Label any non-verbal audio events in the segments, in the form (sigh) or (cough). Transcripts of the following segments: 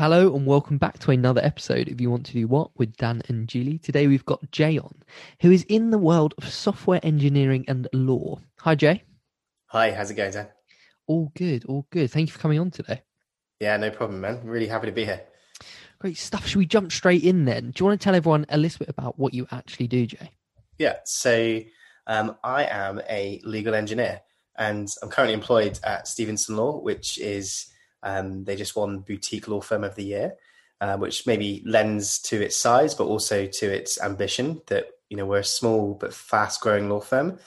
Hello and welcome back to another episode of You Want to Do What with Dan and Julie. Today we've got Jay on, who is in the world of software engineering and law. Hi, Jay. Hi, how's it going, Dan? All good, all good. Thank you for coming on today. Yeah, no problem, man. Really happy to be here. Great stuff. Should we jump straight in then? Do you want to tell everyone a little bit about what you actually do, Jay? Yeah, so um, I am a legal engineer and I'm currently employed at Stevenson Law, which is um, they just won Boutique Law Firm of the Year, uh, which maybe lends to its size, but also to its ambition that, you know, we're a small but fast growing law firm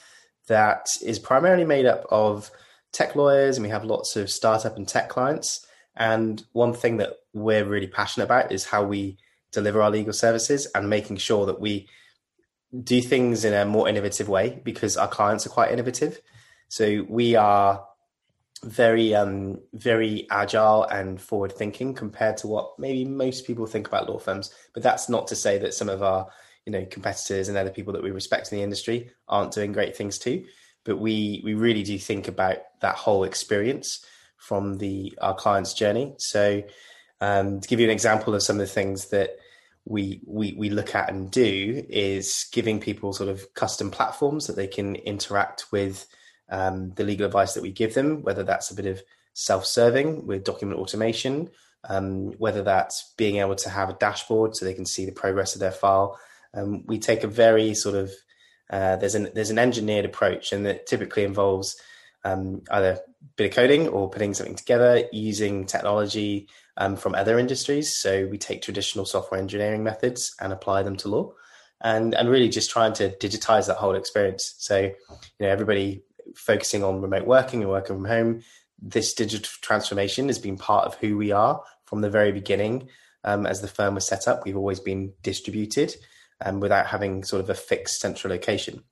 that is primarily made up of tech lawyers and we have lots of startup and tech clients. And one thing that we're really passionate about is how we deliver our legal services and making sure that we do things in a more innovative way because our clients are quite innovative. So we are very um, very agile and forward thinking compared to what maybe most people think about law firms. But that's not to say that some of our you know competitors and other people that we respect in the industry aren't doing great things too. But we we really do think about that whole experience from the our client's journey. So um, to give you an example of some of the things that we we we look at and do is giving people sort of custom platforms that they can interact with um, the legal advice that we give them, whether that's a bit of self-serving with document automation, um, whether that's being able to have a dashboard so they can see the progress of their file. Um, we take a very sort of uh, there's an there's an engineered approach, and that typically involves um, either a bit of coding or putting something together using technology um, from other industries. So we take traditional software engineering methods and apply them to law. And, and really just trying to digitize that whole experience. So, you know, everybody focusing on remote working and working from home, this digital transformation has been part of who we are from the very beginning. Um, as the firm was set up, we've always been distributed um, without having sort of a fixed central location,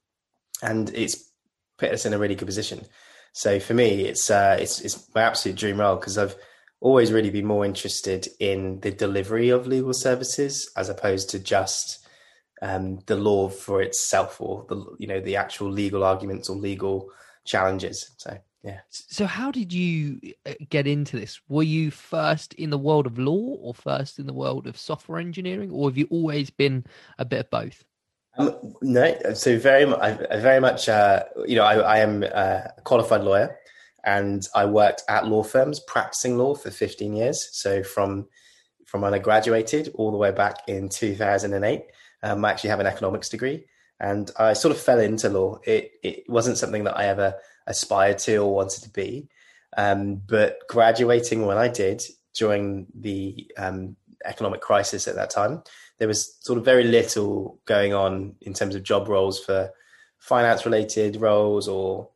and it's put us in a really good position. So for me, it's uh, it's, it's my absolute dream role because I've always really been more interested in the delivery of legal services as opposed to just um, the law for itself or the you know the actual legal arguments or legal challenges. So yeah. So how did you uh, get into this? Were you first in the world of law or first in the world of software engineering, or have you always been a bit of both? Um, no, so very much, I, very much, uh, you know, I, I am a qualified lawyer, and I worked at law firms practicing law for 15 years. So from from when I graduated all the way back in 2008, um, I actually have an economics degree, and I sort of fell into law. It it wasn't something that I ever aspired to or wanted to be, um, but graduating when I did during the um, economic crisis at that time, there was sort of very little going on in terms of job roles for finance related roles or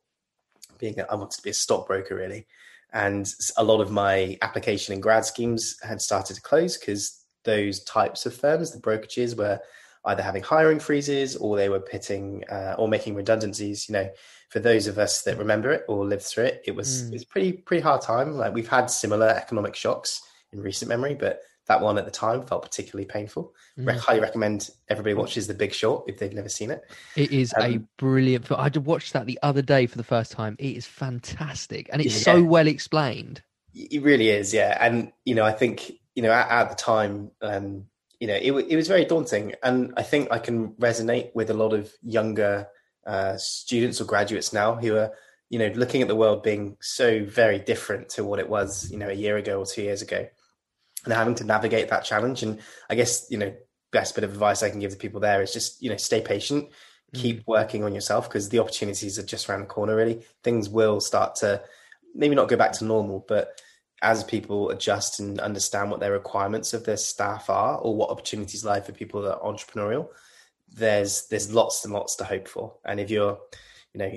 being a, I wanted to be a stockbroker really, and a lot of my application and grad schemes had started to close because those types of firms, the brokerages, were either having hiring freezes or they were pitting uh, or making redundancies. You know, for those of us that remember it or lived through it, it was mm. it was pretty pretty hard time. Like we've had similar economic shocks in recent memory, but that one at the time felt particularly painful. Mm. I highly recommend everybody watches The Big Short if they've never seen it. It is um, a brilliant. I watched that the other day for the first time. It is fantastic, and it's yeah. so well explained. It really is, yeah. And you know, I think you know at, at the time, um, you know, it, it was very daunting. And I think I can resonate with a lot of younger uh, students or graduates now who are, you know, looking at the world being so very different to what it was, you know, a year ago or two years ago and having to navigate that challenge. And I guess, you know, best bit of advice I can give to people there is just, you know, stay patient, mm. keep working on yourself because the opportunities are just around the corner, really. Things will start to maybe not go back to normal, but as people adjust and understand what their requirements of their staff are or what opportunities lie for people that are entrepreneurial, there's there's lots and lots to hope for. And if you're, you know,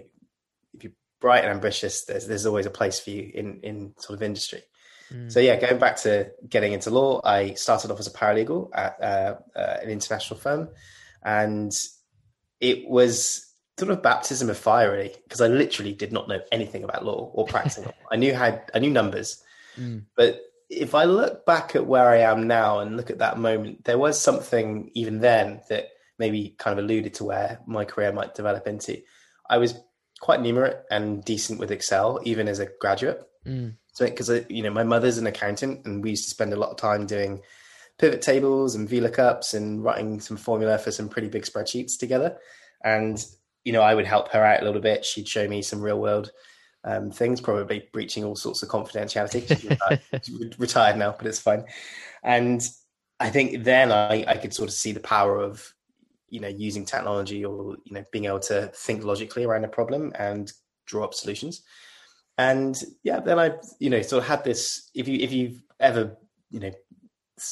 if you're bright and ambitious, there's there's always a place for you in in sort of industry. Mm. So yeah, going back to getting into law, I started off as a paralegal at uh, uh, an international firm, and it was sort of baptism of fire really because I literally did not know anything about law or practicing law. I knew had I knew numbers, Mm. But if I look back at where I am now and look at that moment, there was something even then that maybe kind of alluded to where my career might develop into. I was quite numerate and decent with Excel, even as a graduate. Mm. So because you know my mother's an accountant, and we used to spend a lot of time doing pivot tables and VLOOKUPs and writing some formula for some pretty big spreadsheets together. And you know, I would help her out a little bit. She'd show me some real world um, things, probably breaching all sorts of confidentiality. She's retired, (laughs) retired now, but it's fine. And I think then I, I could sort of see the power of you know using technology or you know being able to think logically around a problem and draw up solutions. And yeah, then I you know sort of had this. If you if you've ever you know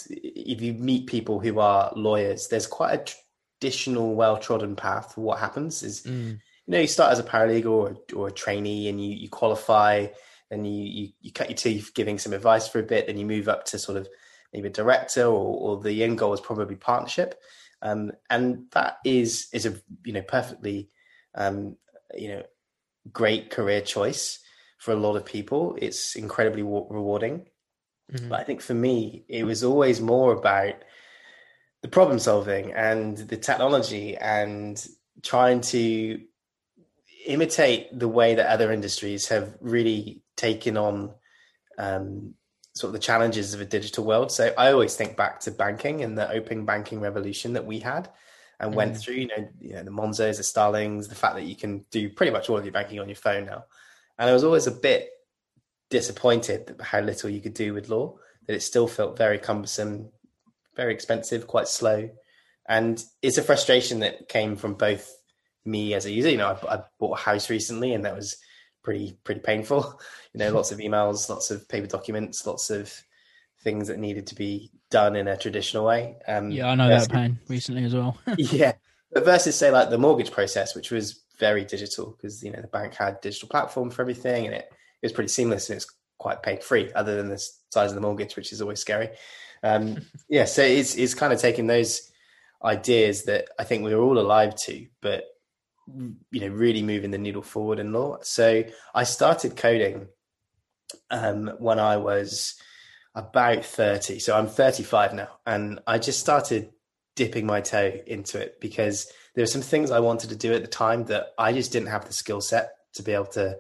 if you meet people who are lawyers, there's quite a traditional, well trodden path. What happens is mm you know, you start as a paralegal or, or a trainee and you, you qualify and you, you, you, cut your teeth giving some advice for a bit, then you move up to sort of maybe a director or, or the end goal is probably partnership. Um, and that is, is a, you know, perfectly, um, you know, great career choice for a lot of people. It's incredibly rewarding. Mm-hmm. But I think for me, it was always more about the problem solving and the technology and trying to imitate the way that other industries have really taken on um, sort of the challenges of a digital world. So I always think back to banking and the open banking revolution that we had and mm. went through, you know, you know, the Monzos, the Starlings, the fact that you can do pretty much all of your banking on your phone now. And I was always a bit disappointed how little you could do with law, that it still felt very cumbersome, very expensive, quite slow. And it's a frustration that came from both me as a user. You know, I, I bought a house recently, and that was pretty pretty painful. (laughs) You know, lots of emails, lots of paper documents, lots of things that needed to be done in a traditional way. Um, yeah, I know versus, that pain recently as well. (laughs) (laughs) yeah, but versus say like the mortgage process, which was very digital because you know the bank had digital platform for everything, and it, it was pretty seamless and it's quite pain free, other than the size of the mortgage, which is always scary. Um, yeah, so it's it's kind of taking those ideas that I think we were all alive to, but you know really moving the needle forward in law so i started coding um, when i was about 30 so i'm 35 now and i just started dipping my toe into it because there were some things i wanted to do at the time that i just didn't have the skill set to be able to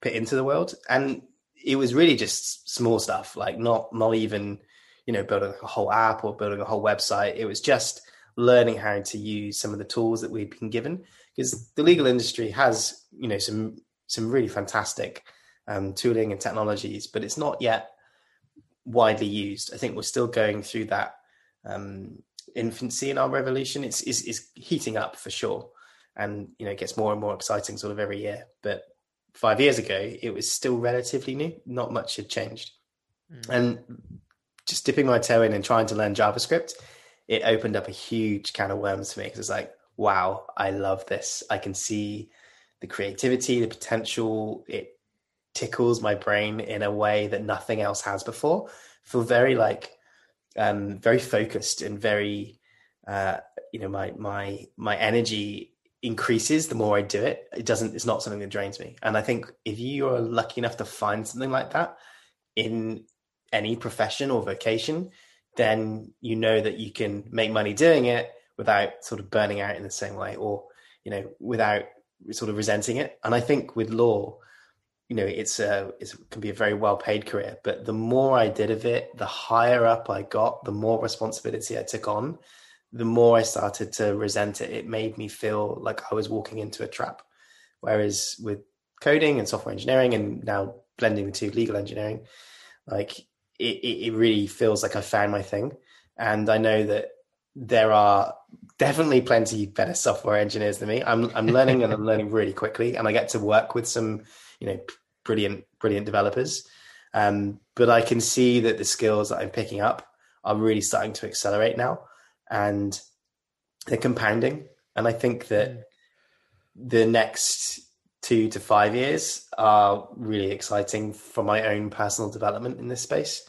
put into the world. And it was really just small stuff like not not even you know building a whole app or building a whole website. It was just learning how to use some of the tools that we'd been given because the legal industry has you know some some really fantastic um, tooling and technologies, but it's not yet widely used. I think we're still going through that um, infancy in our revolution. It's, it's heating up for sure, and you know it gets more and more exciting sort of every year. But five years ago, it was still relatively new. Not much had changed, mm. and just dipping my toe in and trying to learn JavaScript, it opened up a huge can of worms for me because it's like wow, I love this. I can see the creativity, the potential. It tickles my brain in a way that nothing else has before. I feel very like um, very focused and very uh, you know my my my energy increases the more I do it. It doesn't. It's not something that drains me. And I think if you are lucky enough to find something like that in any profession or vocation, then you know that you can make money doing it without sort of burning out in the same way or you know without sort of resenting it. And i think with law you know it's a it's, it can be a very well paid career but the more i did of it the higher up i got the more responsibility i took on the more i started to resent it. It made me feel like i was walking into a trap. Whereas with coding and software engineering and now blending the two legal engineering like it, it really feels like i found my thing. And i know that there are definitely plenty better software engineers than me. I'm I'm learning and I'm (laughs) learning really quickly, and I get to work with some you know brilliant brilliant developers. Um, but I can see that the skills that I'm picking up are really starting to accelerate now, and they're compounding. And I think that mm. the next two to five years are really exciting for my own personal development in this space.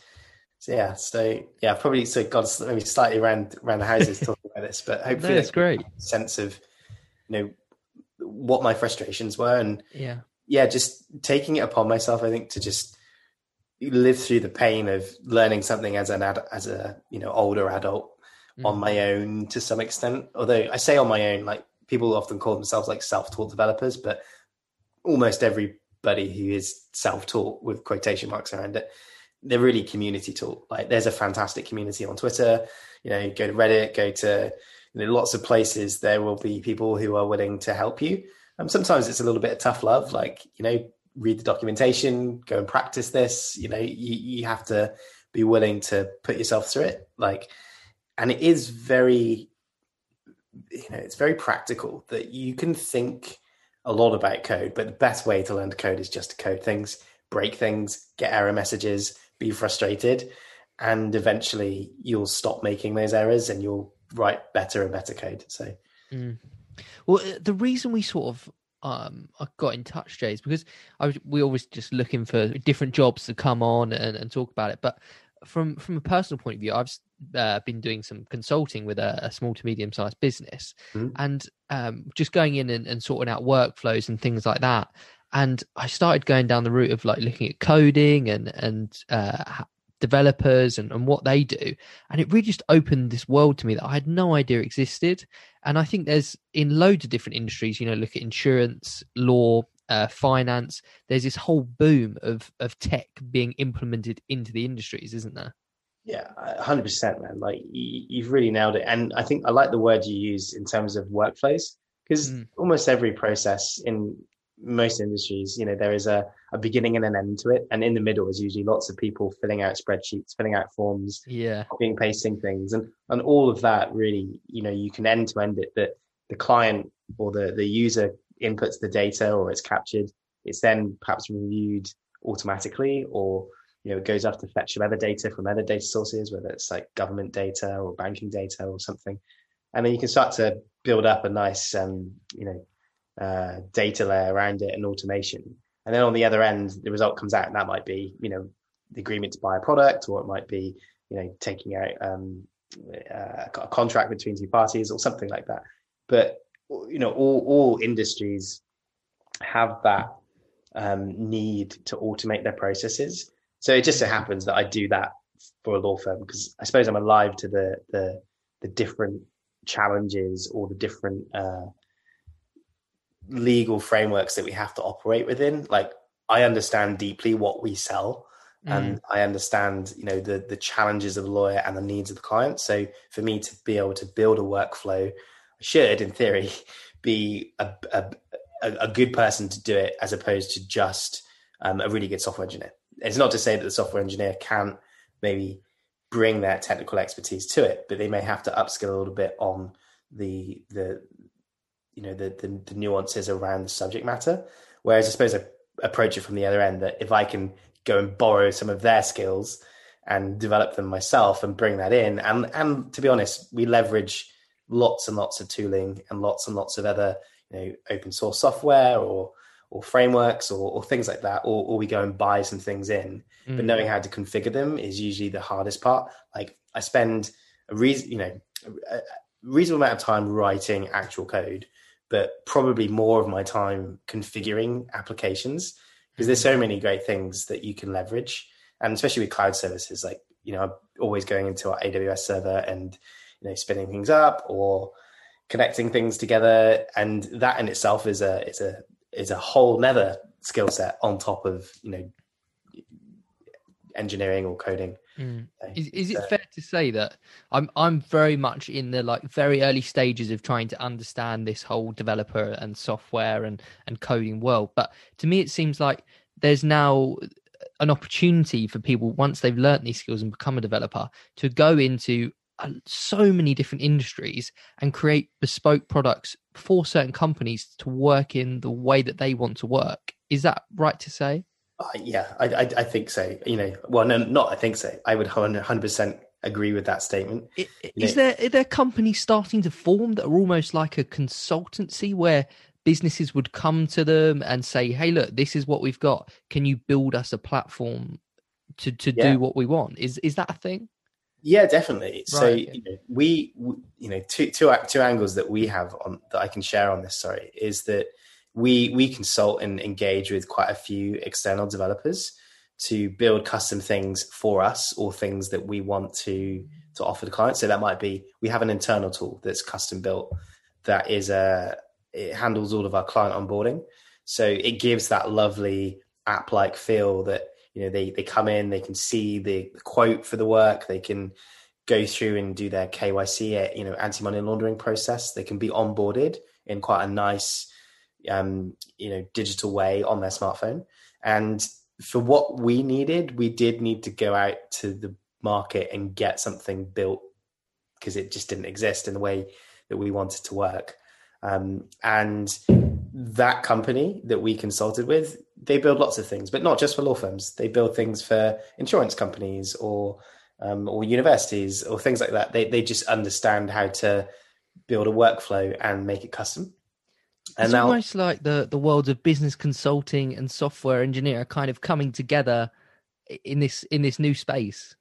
So yeah, so yeah, probably so got maybe slightly around around the houses talking about this, but (laughs) hopefully that's great sense of you know what my frustrations were and yeah, yeah, just taking it upon myself. I think to just live through the pain of learning something as an ad, as a you know older adult mm. on my own to some extent. Although I say on my own, like people often call themselves like self-taught developers, but almost everybody who is self-taught with quotation marks around it. They're really community taught. Like there's a fantastic community on Twitter. You know, go to Reddit, go to you know, lots of places. There will be people who are willing to help you. Um, sometimes it's a little bit of tough love, like you know, read the documentation, go and practice this. You know, you, you have to be willing to put yourself through it. Like, and it is very, you know, it's very practical that you can think a lot about code, but the best way to learn to code is just to code things, break things, get error messages, be frustrated, and eventually you'll stop making those errors and you'll write better and better code. So, mm. well, uh, the reason we sort of um, I got in touch, Jay, is because I was, we always just looking for different jobs to come on and, and talk about it. But from from a personal point of view, I've uh, been doing some consulting with a, a small to medium sized business, mm-hmm. and um, just going in and, and, sorting out workflows and things like that. And I started going down the route of like looking at coding and and uh, developers and, and what they do, and it really just opened this world to me that I had no idea existed. And I think there's in loads of different industries. You know, look at insurance, law, uh, finance. There's this whole boom of of tech being implemented into the industries, isn't there? Yeah, hundred percent, man. Like you, have really nailed it. And I think I like the word you use in terms of workflows because mm. almost every process in most industries, you know, there is a, a beginning and an end to it. And in the middle is usually lots of people filling out spreadsheets, filling out forms, yeah, copying, pasting things. And and all of that really, you know, you can end to end it that the client or the, the user inputs the data or it's captured. It's then perhaps reviewed automatically or you know, it goes off to fetch some other data from other data sources, whether it's like government data or banking data or something. And then you can start to build up a nice, um, you know, uh, data layer around it and automation. And then on the other end, the result comes out, and that might be, you know, the agreement to buy a product, or it might be, you know, taking out um, uh, a contract between two parties, or something like that. But you know, all all industries have that um, need to automate their processes. So it just so happens that I do that for a law firm because I suppose I'm alive to the the, the different challenges or the different uh, legal frameworks that we have to operate within. Like I understand deeply what we sell, mm. and I understand you know the the challenges of a lawyer and the needs of the client. So for me to be able to build a workflow, I should, in theory, (laughs) be a, a a, good person to do it as opposed to just um, a really good software engineer. It's not to say that the software engineer can't maybe bring their technical expertise to it, but they may have to upskill a little bit on the the you know the, the, the nuances around the subject matter. Whereas I suppose I approach it from the other end that if I can go and borrow some of their skills and develop them myself and bring that in, and and to be honest, we leverage lots and lots of tooling and lots and lots of other you know open source software or or frameworks or, or things like that, or, or we go and buy some things in. Mm. But knowing how to configure them is usually the hardest part. Like I spend a reason, you know, a reasonable amount of time writing actual code, but probably more of my time configuring applications because there's so mm-hmm. many great things that you can leverage and especially with cloud services like you know I'm always going into our aws server and you know spinning things up or connecting things together and that in itself is a is a is a whole nether skill set on top of you know engineering or coding. Mm. Is, is it fair to say that I'm I'm very much in the like very early stages of trying to understand this whole developer and software and and coding world, but to me it seems like there's now an opportunity for people once they've learnt these skills and become a developer to go into uh, so many different industries and create bespoke products for certain companies to work in the way that they want to work. Is that right to say? Uh, yeah, I, I, I, think so. You know, well, no, not I think so. I would 100% agree with that statement. It, is know, there are there companies starting to form that are almost like a consultancy where businesses would come to them and say, "Hey, look, this is what we've got. Can you build us a platform to to yeah. do what we want?" Is is that a thing? Yeah, definitely. Right. So you know, we, you know, two, two, two angles that we have on that I can share on this. Sorry, is that we we consult and engage with quite a few external developers to build custom things for us or things that we want to to offer the client. So that might be we have an internal tool that's custom built that is a uh, it handles all of our client onboarding. So it gives that lovely app like feel that you know they they come in, they can see the, the quote for the work, they can go through and do their KYC, you know, anti money laundering process. They can be onboarded in quite a nice, um, you know, digital way on their smartphone. And for what we needed, we did need to go out to the market and get something built because it just didn't exist in the way that we wanted to work. Um, and that company that we consulted with, they build lots of things, but not just for law firms. They build things for insurance companies or um, or universities or things like that. They they just understand how to build a workflow and make it custom. It's now, almost like the the worlds of business consulting and software engineer are kind of coming together in this in this new space.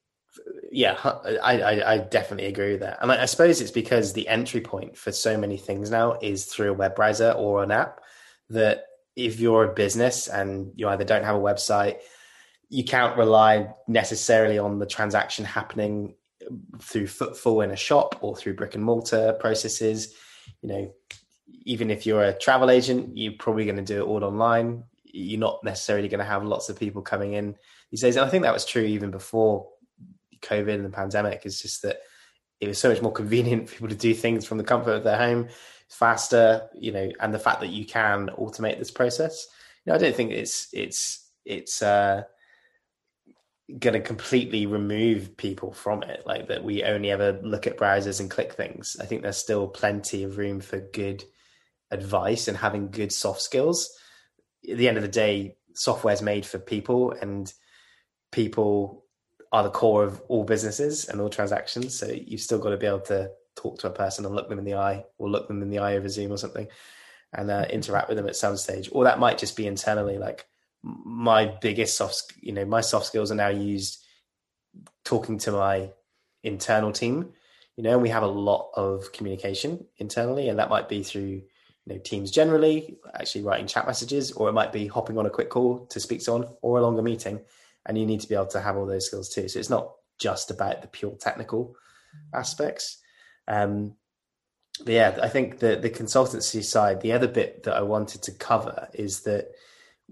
Yeah, I, I, I definitely agree with that, and I, I suppose it's because the entry point for so many things now is through a web browser or an app. That if you're a business and you either don't have a website, you can't rely necessarily on the transaction happening through footfall in a shop or through brick and mortar processes. You know, even if you're a travel agent, you're probably going to do it all online. You're not necessarily going to have lots of people coming in these days. And I think that was true even before COVID and the pandemic. It's just that it was so much more convenient for people to do things from the comfort of their home, faster, you know, and the fact that you can automate this process. You know, I don't think it's it's it's uh going to completely remove people from it like that we only ever look at browsers and click things i think there's still plenty of room for good advice and having good soft skills. At the end of the day software is made for people and people are the core of all businesses and all transactions. So you've still got to be able to talk to a person and look them in the eye or look them in the eye over zoom or something and uh, interact with them at some stage. Or that might just be internally like my biggest soft, you know, my soft skills are now used talking to my internal team. You know, and we have a lot of communication internally, and that might be through you know teams generally, actually writing chat messages, or it might be hopping on a quick call to speak to someone or a longer meeting. And you need to be able to have all those skills too. So it's not just about the pure technical aspects. Um, but yeah, I think the the consultancy side, the other bit that I wanted to cover is that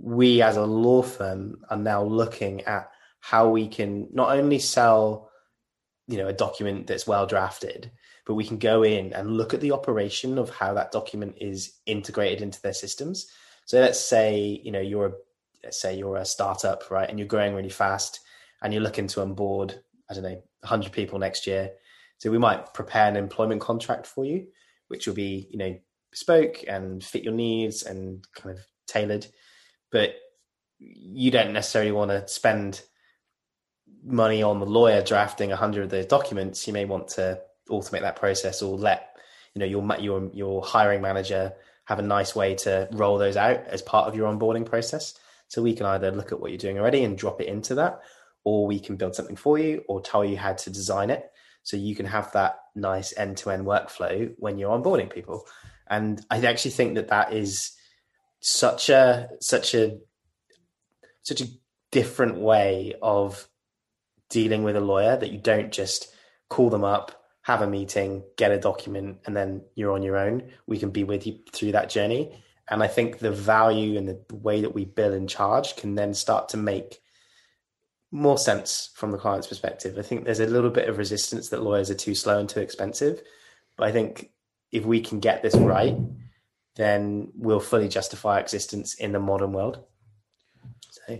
we as a law firm are now looking at how we can not only sell you know a document that's well drafted but we can go in and look at the operation of how that document is integrated into their systems. So let's say you know you're a let's say you're a startup right and you're growing really fast and you're looking to onboard i don't know 100 people next year. So we might prepare an employment contract for you which will be you know bespoke and fit your needs and kind of tailored. But you don't necessarily want to spend money on the lawyer drafting hundred of those documents. You may want to automate that process or let you know your your your hiring manager have a nice way to roll those out as part of your onboarding process. So we can either look at what you're doing already and drop it into that, or we can build something for you or tell you how to design it. So you can have that nice end to end workflow when you're onboarding people. And I actually think that that is such a such a such a different way of dealing with a lawyer that you don't just call them up, have a meeting, get a document, and then you're on your own. We can be with you through that journey. And I think the value and the way that we bill and charge can then start to make more sense from the client's perspective. I think there's a little bit of resistance that lawyers are too slow and too expensive. But I think if we can get this right, then we'll fully justify existence in the modern world. So.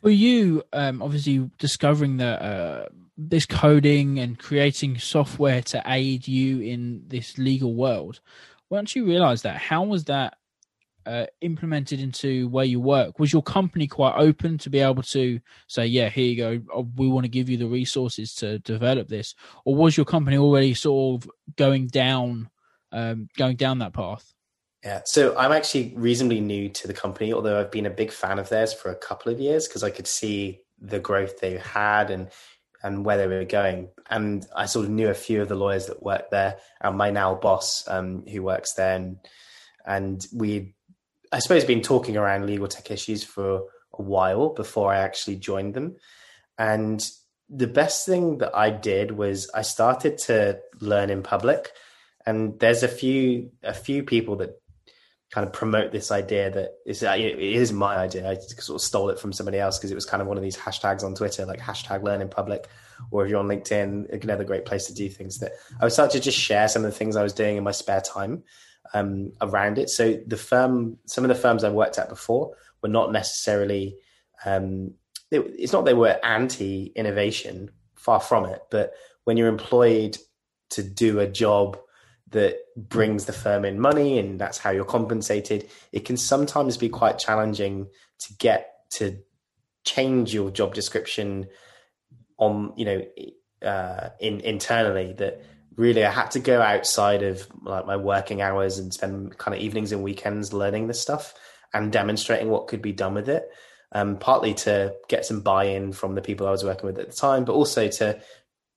For you, um, obviously discovering that uh, this coding and creating software to aid you in this legal world, once you realize that, how was that uh, implemented into where you work? Was your company quite open to be able to say, "Yeah, here you go. Uh, we want to give you the resources to develop this," or was your company already sort of going down, um, going down that path? Yeah, so I'm actually reasonably new to the company, although I've been a big fan of theirs for a couple of years because I could see the growth they had and and where they were going. And I sort of knew a few of the lawyers that worked there, and my now boss um, who works there, and, and we, I suppose, been talking around legal tech issues for a while before I actually joined them. And the best thing that I did was I started to learn in public, and there's a few a few people that kind of promote this idea that it's, uh, it is my idea. I sort of stole it from somebody else because it was kind of one of these hashtags on Twitter, like hashtag learn in public, or if you're on LinkedIn, another great place to do things that I starting to just share some of the things I was doing in my spare time um, around it. So the firm, some of the firms I've worked at before were not necessarily, um, it, it's not they were anti innovation, far from it, but when you're employed to do a job that brings the firm in money and that's how you're compensated, it can sometimes be quite challenging to get to change your job description on, you know, uh, in internally that really I had to go outside of like my working hours and spend kind of evenings and weekends learning this stuff and demonstrating what could be done with it. Um, partly to get some buy-in from the people I was working with at the time, but also to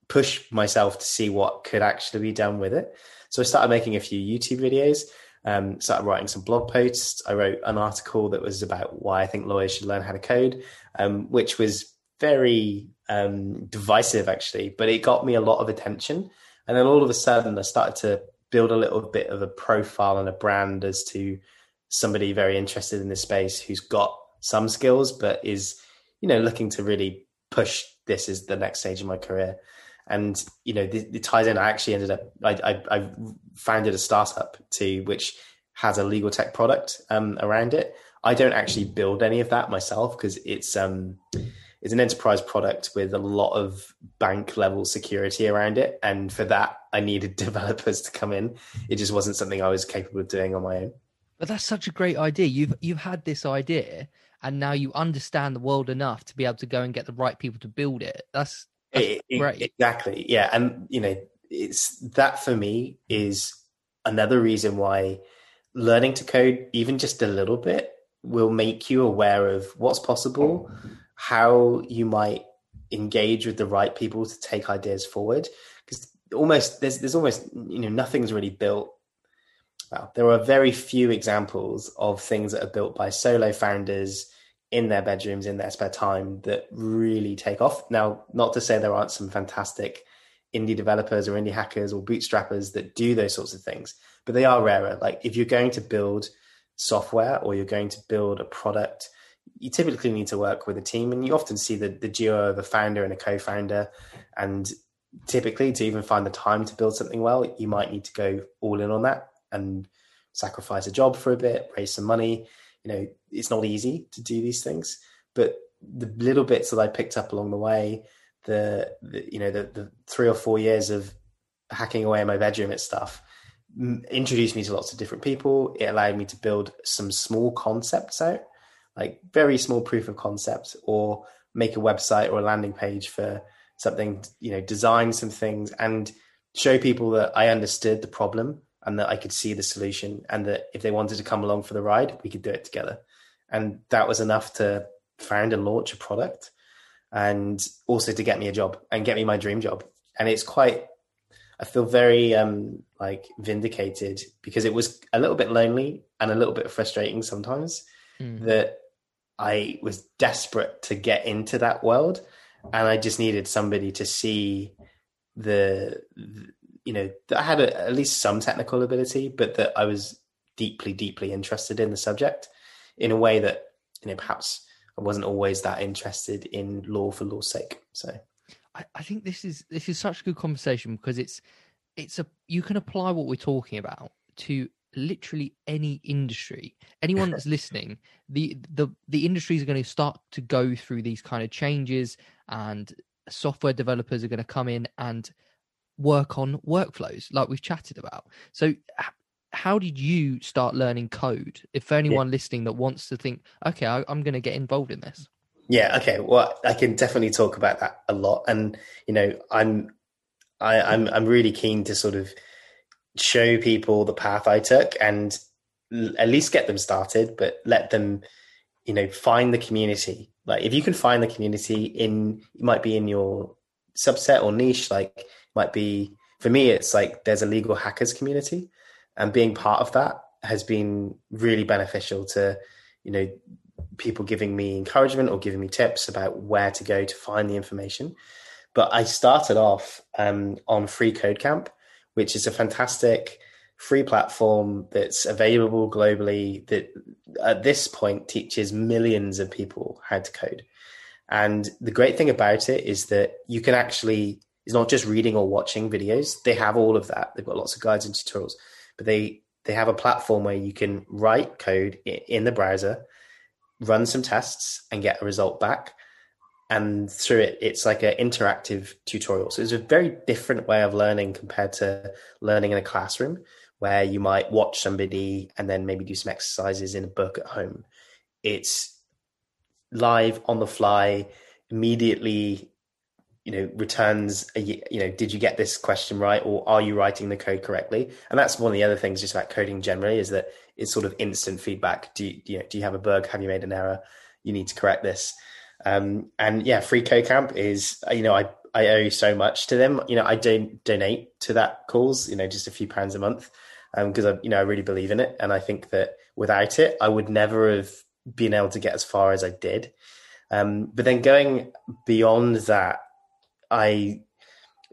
push myself to see what could actually be done with it. So I started making a few YouTube videos, um, started writing some blog posts. I wrote an article that was about why I think lawyers should learn how to code, um, which was very um, divisive actually, but it got me a lot of attention. And then all of a sudden, I started to build a little bit of a profile and a brand as to somebody very interested in this space who's got some skills, but is, you know, looking to really push this as the next stage of my career and you know the, ties in. I actually ended up I, I, I founded a startup to which has a legal tech product um, around it. I don't actually build any of that myself because it's um it's an enterprise product with a lot of bank level security around it, and for that I needed (laughs) developers to come in. It just wasn't something I was capable of doing on my own. But that's such a great idea. You've you've had this idea and now you understand the world enough to be able to go and get the right people to build it. That's it, right. Exactly. Yeah. And, you know, it's that for me is another reason why learning to code, even just a little bit, will make you aware of what's possible, how you might engage with the right people to take ideas forward. Because almost there's there's almost you know nothing's really built. Well, there are very few examples of things that are built by solo founders in their bedrooms in their spare time that really take off. Now, not to say there aren't some fantastic indie developers or indie hackers or bootstrappers that do those sorts of things, but they are rarer. Like if you're going to build software or you're going to build a product, you typically need to work with a team and you often see the, the duo of a founder and a co-founder and typically to even find the time to build something well you might need to go all in on that and sacrifice a job for a bit raise some money you know it's not easy to do these things but the little bits that i picked up along the way the, the you know the, the three or four years of hacking away in my bedroom at stuff introduced me to lots of different people. It allowed me to build some small concepts out like very small proof of concept or make a website or a landing page for something you know design some things and show people that i understood the problem and that I could see the solution and that if they wanted to come along for the ride, we could do it together. And that was enough to found and launch a product and also to get me a job and get me my dream job. And it's quite, I feel very um, like vindicated because it was a little bit lonely and a little bit frustrating sometimes mm. that I was desperate to get into that world. And I just needed somebody to see the, you know, I had a, at least some technical ability, but that I was deeply, deeply interested in the subject in a way that, you know, perhaps I wasn't always that interested in law for law's sake. So I, I think this is this is such a good conversation because it's it's a you can apply what we're talking about to literally any industry anyone that's (laughs) listening the the the industries are going to start to go through these kind of changes and software developers are going to come in and work on workflows like we've chatted about. So, how did you start learning code? If for anyone yeah. listening that wants to think, okay, I, I'm going to get involved in this. Yeah. Okay. Well, I can definitely talk about that a lot, and you know, I'm, I, I'm, I'm really keen to sort of show people the path I took and at least get them started, but let them, you know, find the community. Like if you can find the community in, it might be in your subset or niche, like might be for me it's like there's a legal hackers community and being part of that has been really beneficial to you know people giving me encouragement or giving me tips about where to go to find the information but i started off um, on free code camp which is a fantastic free platform that's available globally that at this point teaches millions of people how to code. And the great thing about it is that you can actually, it's not just reading or watching videos. They have all of that. They've got lots of guides and tutorials, but they, they have a platform where you can write code in the browser, run some tests and get a result back. And through it, it's like an interactive tutorial. So it's a very different way of learning compared to learning in a classroom where you might watch somebody and then maybe do some exercises in a book at home. It's live on the fly, immediately, you know, returns a, you know, did you get this question right or are you writing the code correctly? And that's one of the other things just about coding generally is that it's sort of instant feedback. Do you, you know, do you have a bug? Have you made an error? You need to correct this. Um, and yeah, free code camp is, you know, I, I owe so much to them. You know, I don't donate to that cause, you know, just a few pounds a month because um, I, you know, I really believe in it, and I think that without it, I would never have been able to get as far as I did. Um, but then going beyond that, I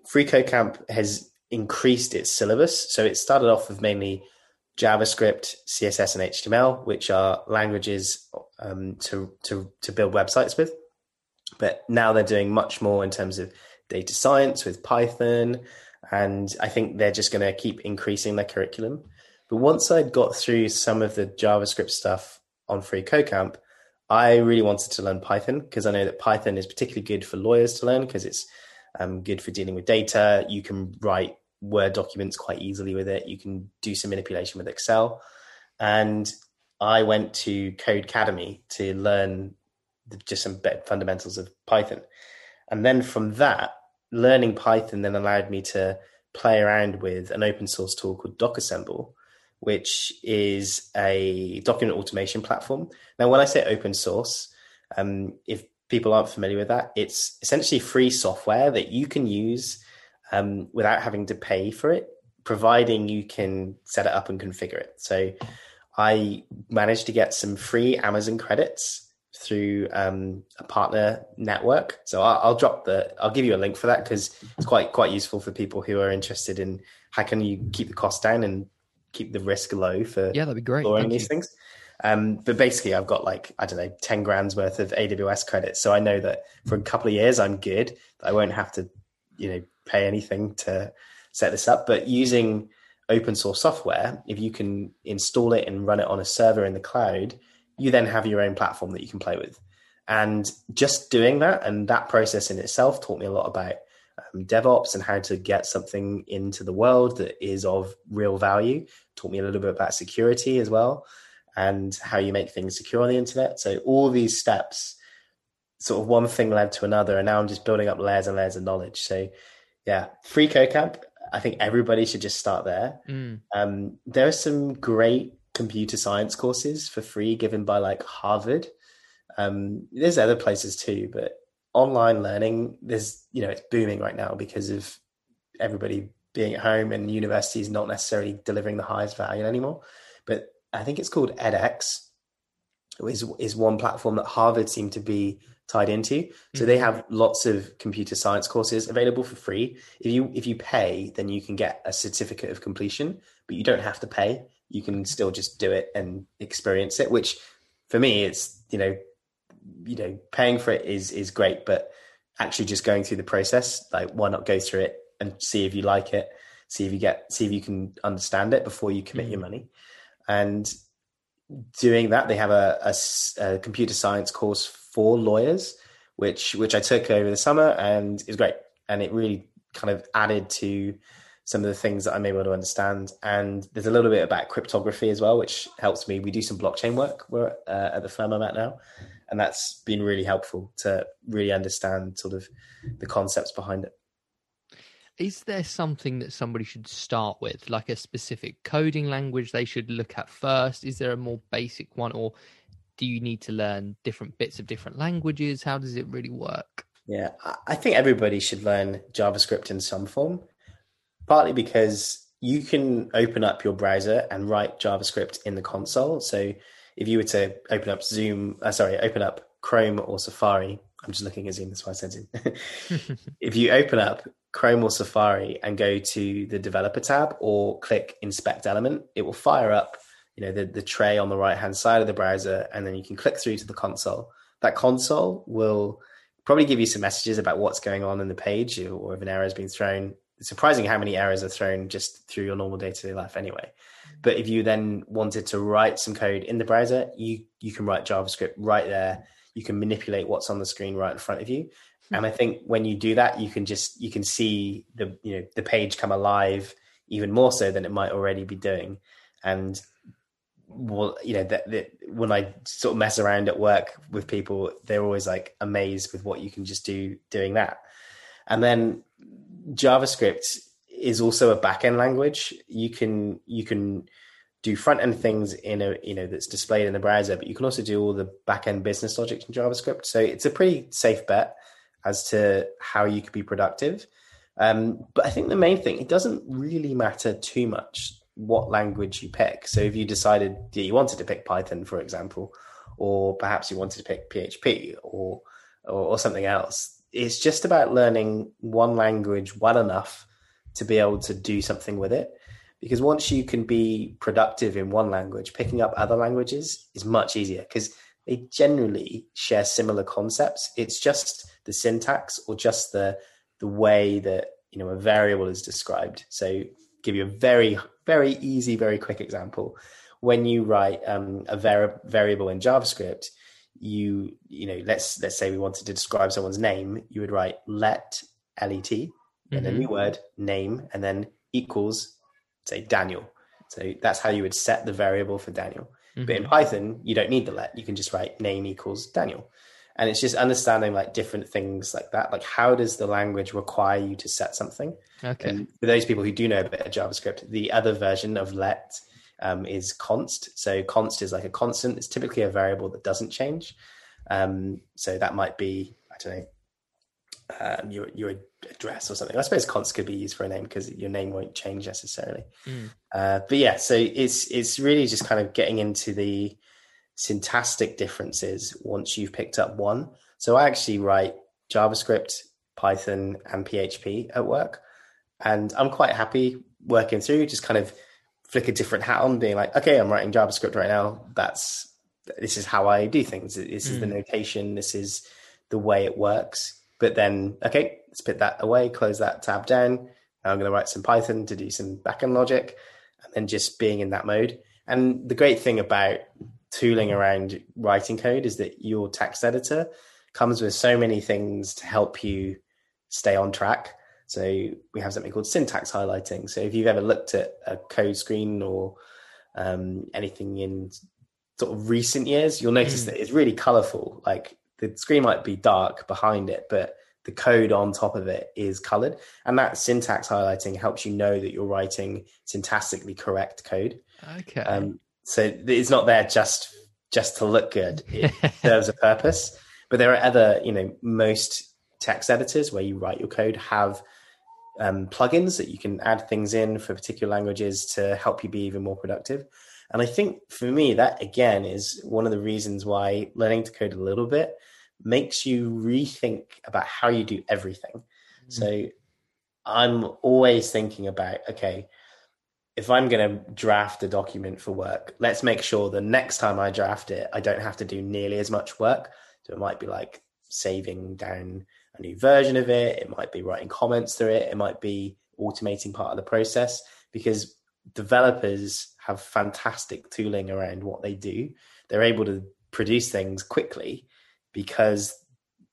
Free Camp has increased its syllabus. So it started off with mainly JavaScript, CSS, and HTML, which are languages um, to to to build websites with. But now they're doing much more in terms of data science with Python, and I think they're just going to keep increasing their curriculum. But once I'd got through some of the JavaScript stuff on Free I really wanted to learn Python because I know that Python is particularly good for lawyers to learn because it's um, good for dealing with data. You can write Word documents quite easily with it. You can do some manipulation with Excel. And I went to Codecademy to learn the, just some fundamentals of Python. And then from that, learning Python then allowed me to play around with an open source tool called Docassemble, which is a document automation platform. Now, when I say open source, um, if people aren't familiar with that, it's essentially free software that you can use um, without having to pay for it, providing you can set it up and configure it. So I managed to get some free Amazon credits through um, a partner network. So I'll, I'll, drop the, I'll give you a link for that because it's quite quite useful for people who are interested in how can you keep the cost down and keep the risk low for yeah, that'd be great. These you. things. Um, but basically, I've got like I don't know, ten grand's worth of AWS credits, so I know that for a couple of years I'm good. I won't have to, you know, pay anything to set this up. But using open source software, if you can install it and run it on a server in the cloud, you then have your own platform that you can play with. And just doing that and that process in itself taught me a lot about um, DevOps and how to get something into the world that is of real value. Taught me a little bit about security as well and how you make things secure on the internet. So all these steps, sort of one thing led to another, and now I'm just building up layers and layers of knowledge. So yeah, free CodeCamp. I think everybody should just start there. Mm. Um, there are some great computer science courses for free given by like Harvard. Um, there's other places too, but online learning, there's you know it's booming right now because of everybody being at home and universities not necessarily delivering the highest value anymore. But I think it's called edX is is one platform that Harvard seemed to be tied into. So they mm-hmm. have lots of computer science courses available for free. If you if you pay, then you can get a certificate of completion, but you don't have to pay you can still just do it and experience it which for me it's you know you know paying for it is is great but actually just going through the process like why not go through it and see if you like it see if you get see if you can understand it before you commit mm-hmm. your money and doing that they have a, a, a, computer science course for lawyers which which i took over the summer and is great and it really kind of added to some of the things that I'm able to understand. And there's a little bit about cryptography as well, which helps me. We do some blockchain work uh, at the firm I'm at now, and that's been really helpful to really understand sort of the concepts behind it. Is there something that somebody should start with, like a specific coding language they should look at first? Is there a more basic one, or do you need to learn different bits of different languages? How does it really work? Yeah, I think everybody should learn JavaScript in some form partly because you can open up your browser and write JavaScript in the console. So if you were to open up Zoom, uh, sorry, open up Chrome or Safari I'm just looking at Zoom. That's why I said Zoom. (laughs) if you open up Chrome or Safari and go to the developer tab or click inspect element, it will fire up, you know, the, the tray on the right hand side of the browser, and then you can click through to the console. That console will probably give you some messages about what's going on in the page or if an error has been thrown. It's surprising how many errors are thrown just through your normal day-to-day life anyway. But if you then wanted to write some code in the browser, you you can write JavaScript right there. You can manipulate what's on the screen right in front of you. Hmm. And I think when you do that, you can just you can see the you know the page come alive even more so than it might already be doing. And well, you know that, that when I sort of mess around at work with people, they're always like amazed with what you can just do doing that. And then JavaScript is also a backend language. You can you can do front end things in a you know that's displayed in the browser, but you can also do all the back end business logic in JavaScript. So it's a pretty safe bet as to how you could be productive. Um, but I think the main thing, it doesn't really matter too much what language you pick. So if you decided that you wanted to pick Python, for example, or perhaps you wanted to pick PHP or, or, or something else, it's just about learning one language well enough to be able to do something with it. Because once you can be productive in one language, picking up other languages is much easier because they generally share similar concepts. It's just the syntax or just the the way that you know a variable is described. So give you a very very easy, very quick example. When you write um, a var- variable in JavaScript, you you know let's let's say we wanted to describe someone's name, you would write let let and mm-hmm. a new word name and then equals say Daniel. So that's how you would set the variable for Daniel. Mm-hmm. But in mm-hmm. Python, you don't need the let. You can just write name equals Daniel. And it's just understanding like different things like that. Like how does the language require you to set something? Okay. And for those people who do know a bit of JavaScript, the other version of let um, is const. So const is like a constant. It's typically a variable that doesn't change. Um, so that might be, I don't know, um, your your address or something. I suppose const could be used for a name because your name won't change necessarily. Mm. Uh, but yeah, so it's it's really just kind of getting into the syntactic differences once you've picked up one. So I actually write JavaScript, Python, and PHP at work, and I'm quite happy working through. Just kind of flick a different hat on, being like, okay, I'm writing JavaScript right now. That's this is how I do things. This is mm. the notation. This is the way it works but then, okay, let's put that away, close that tab down. Now I'm going to write some Python to do some backend logic, and then just being in that mode. And the great thing about tooling around writing code is that your text editor comes with so many things to help you stay on track. So we have something called syntax highlighting. So if you've ever looked at a code screen or um, anything in sort of recent years, you'll notice mm. that it's really colorful. Like the screen might be dark behind it, but the code on top of it is colored. And that syntax highlighting helps you know that you're writing syntactically correct code. Okay. Um, so it's not there just just to look good. It (laughs) serves a purpose. But there are other, you know, most text editors where you write your code have um, plugins that you can add things in for particular languages to help you be even more productive. And I think for me, that again is one of the reasons why learning to code a little bit makes you rethink about how you do everything. Mm-hmm. So I'm always thinking about, okay, if I'm going to draft a document for work, let's make sure the next time I draft it, I don't have to do nearly as much work. So it might be like saving down a new version of it. It might be writing comments through it. It might be automating part of the process because developers have fantastic tooling around what they do. They're able to produce things quickly because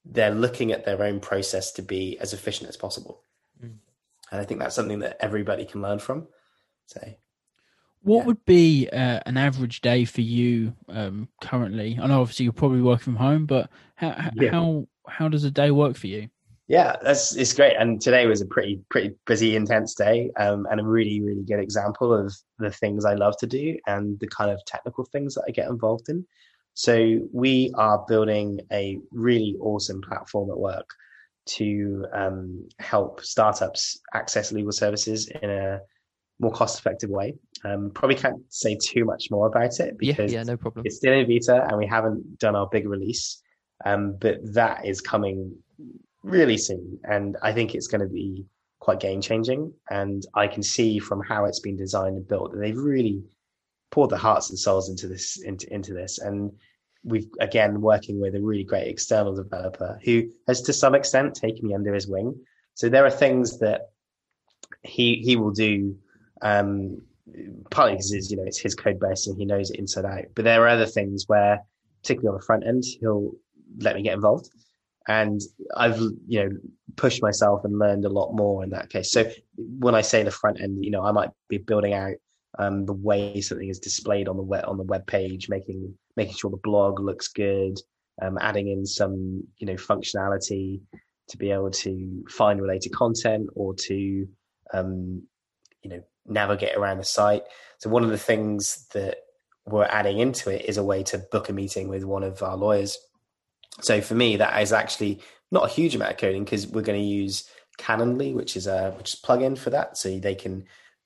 they're looking at their own process to be as efficient as possible. Mm. And I think that's something that everybody can learn from. So, what yeah. would be uh, an average day for you um, currently? I know obviously you're probably working from home, but how yeah. how how does a day work for you? Yeah, that's it's great. And today was a pretty pretty busy, intense day, um, and a really really good example of the things I love to do and the kind of technical things that I get involved in. So we are building a really awesome platform at work to um, help startups access legal services in a more cost effective way. Um, probably can't say too much more about it because yeah, yeah, no problem. It's still in beta and we haven't done our big release. Um, but that is coming really soon, and I think it's going to be quite game changing. And I can see from how it's been designed and built that they've really poured their hearts and souls into this into into this. And we've again working with a really great external developer who has to some extent taken me under his wing. So there are things that he he will do um, partly because you know it's his code base and he knows it inside out. But there are other things where, particularly on the front end, he'll let me get involved, and I've you know pushed myself and learned a lot more in that case. So when I say the front end, you know, I might be building out um, the way something is displayed on the web on the web page, making making sure the blog looks good, um, adding in some you know functionality to be able to find related content or to um, you know navigate around the site. So one of the things that we're adding into it is a way to book a meeting with one of our lawyers. So for me, that is actually not a huge amount of coding because we're going to use Calendly, which is a which is plugin for that, so they can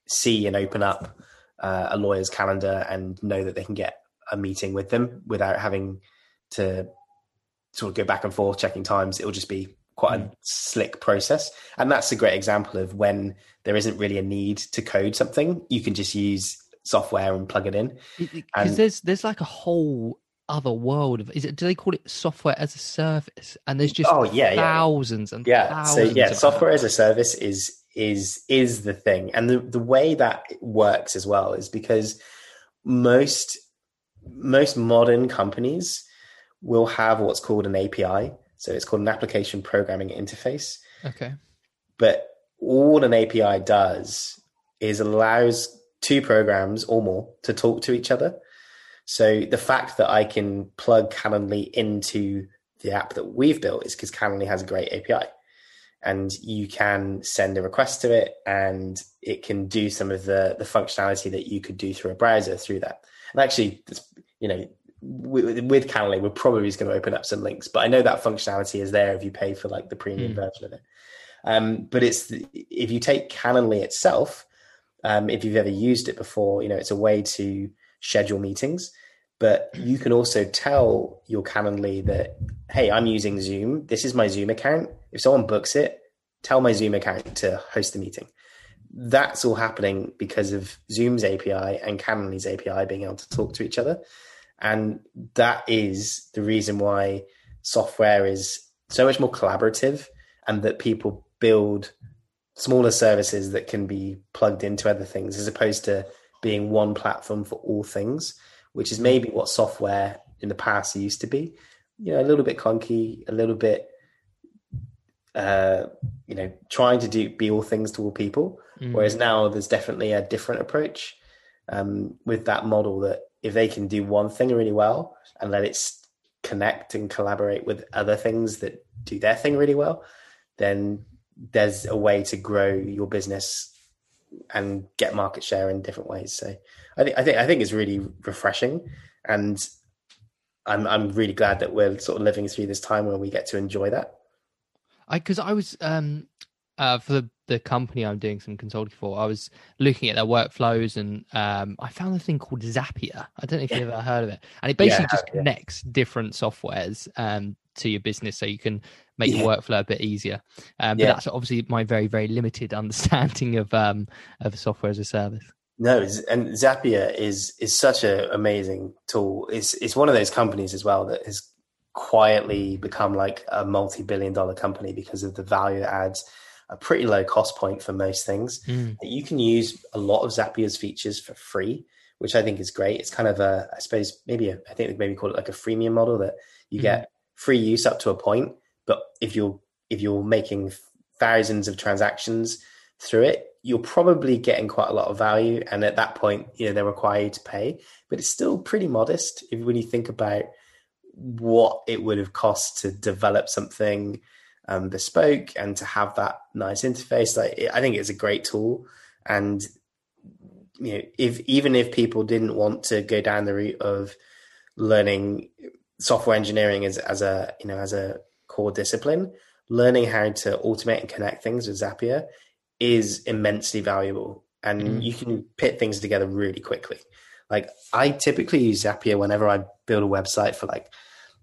see and open up uh, a lawyer's calendar and know that they can get a meeting with them without having to sort of go back and forth checking times. It'll just be quite mm. a slick process. And that's a great example of when there isn't really a need to code something, you can just use software and plug it in. Because there's there's like a whole other world of is it do they call it software as a service and there's just oh yeah thousands yeah. and yeah so yeah software as a service is is is the thing and the, the way that works as well is because most most modern companies will have what's called an api so it's called an application programming interface. Okay. But all an API does is allows two programs or more to talk to each other. So the fact that I can plug Calendly into the app that we've built is because Calendly has a great API. And you can send a request to it and it can do some of the, the functionality that you could do through a browser through that. And actually, you know, with, with Calendly, we're probably just going to open up some links, but I know that functionality is there if you pay for like the premium mm. version of it. Um, but it's if you take Calendly itself, um, if you've ever used it before, you know it's a way to schedule meetings. But you can also tell your Calendly that, hey, I'm using Zoom. This is my Zoom account. If someone books it, tell my Zoom account to host the meeting. That's all happening because of Zoom's API and Calendly's API being able to talk to each other. And that is the reason why software is so much more collaborative and that people build smaller services that can be plugged into other things as opposed to being one platform for all things, which is maybe what software in the past used to be. You know, a little bit clunky, a little bit, uh, you know, trying to do be all things to all people. Mm. Whereas now there's definitely a different approach um, with that model that if they can do one thing really well and let it connect and collaborate with other things that do their thing really well, then there's a way to grow your business and get market share in different ways. So I think I think I think it's really refreshing, and I'm I'm really glad that we're sort of living through this time where we get to enjoy that. I because I was um uh, for the, the company I'm doing some consulting for, I was looking at their workflows and um, I found a thing called Zapier. I don't know if you've ever heard of it. And it basically yeah, just connects yeah. different softwares um, to your business so you can make yeah. your workflow a bit easier. Um, but that's obviously my very, very limited (laughs) understanding of um, of software as a service. No, and Zapier is is such an amazing tool. It's it's one of those companies as well that has quietly become like a multi billion dollar company because of the value it adds a pretty low cost point for most things. Mm. You can use a lot of Zapier's features for free, which I think is great. It's kind of a, I suppose, maybe a, I think they maybe call it like a freemium model that you mm. get free use up to a point. But if you're if you're making thousands of transactions through it, you're probably getting quite a lot of value. And at that point, you know, they require you to pay, but it's still pretty modest if when you think about what it would have cost to develop something um, bespoke and to have that nice interface. Like I think it's a great tool, and you know, if even if people didn't want to go down the route of learning software engineering as as a you know as a core discipline, learning how to automate and connect things with Zapier is immensely valuable, and mm. you can put things together really quickly. Like I typically use Zapier whenever I build a website for like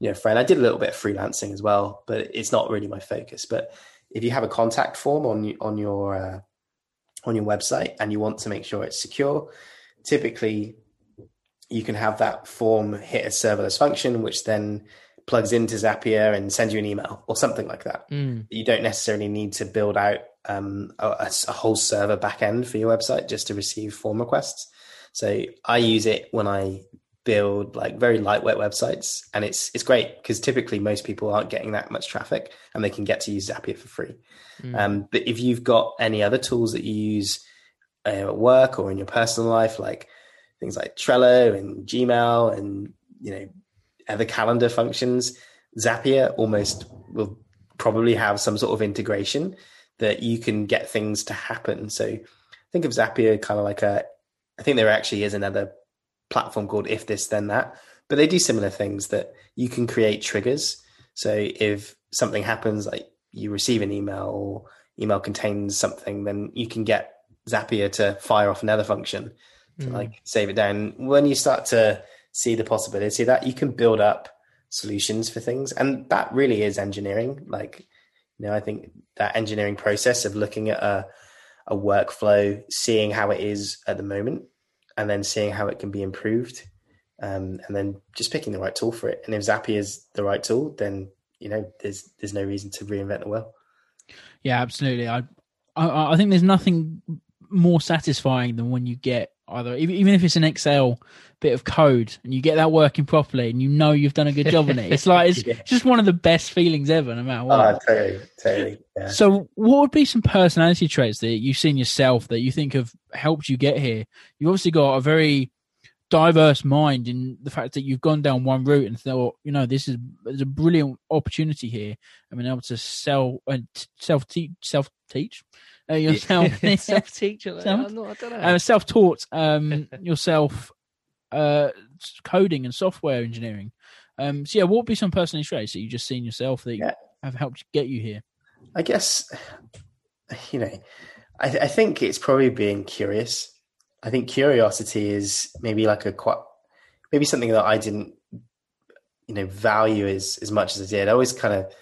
you know friend. I did a little bit of freelancing as well, but it's not really my focus. But if you have a contact form on on your uh, on your website and you want to make sure it's secure, typically you can have that form hit a serverless function, which then plugs into Zapier and sends you an email or something like that. Mm. You don't necessarily need to build out um, a, a, whole server backend for your website just to receive form requests. So I use it when I build like very lightweight websites, and it's it's great because typically most people aren't getting that much traffic, and they can get to use Zapier for free. Mm. Um, but if you've got any other tools that you use uh, at work or in your personal life, like things like Trello and Gmail and you know other calendar functions, Zapier almost will probably have some sort of integration that you can get things to happen. So think of Zapier kind of like a, I think there actually is another platform called If This Then That, but they do similar things that you can create triggers. So if something happens, like you receive an email or email contains something, then you can get Zapier to fire off another function to mm. like save it down. When you start to see the possibility that you can build up solutions for things, and that really is engineering. Like, you know, I think that engineering process of looking at a a workflow, seeing how it is at the moment, and then seeing how it can be improved, um, and then just picking the right tool for it. And if Zapier is the right tool, then you know there's there's no reason to reinvent the wheel. Yeah, absolutely. I I, I think there's nothing more satisfying than when you get either even if it's an excel bit of code and you get that working properly and you know you've done a good job on it it's (laughs) like it's yeah. just one of the best feelings ever no matter what oh, totally totally yeah. so what would be some personality traits that you've seen yourself that you think have helped you get here you've obviously got a very diverse mind in the fact that you've gone down one route and thought you know this is there's a brilliant opportunity here i mean able to sell and uh, self teach self teach uh, yourself (laughs) self teacher. Self, I don't know. Uh, self taught um, (laughs) yourself uh, coding and software engineering. Um, so yeah, what would be some personal traits that you just seen yourself that yeah. have helped get you here? I guess you know, I, I think it's probably being curious. I think curiosity is maybe like a quite maybe something that I didn't you know value as as much as I did. I always kind of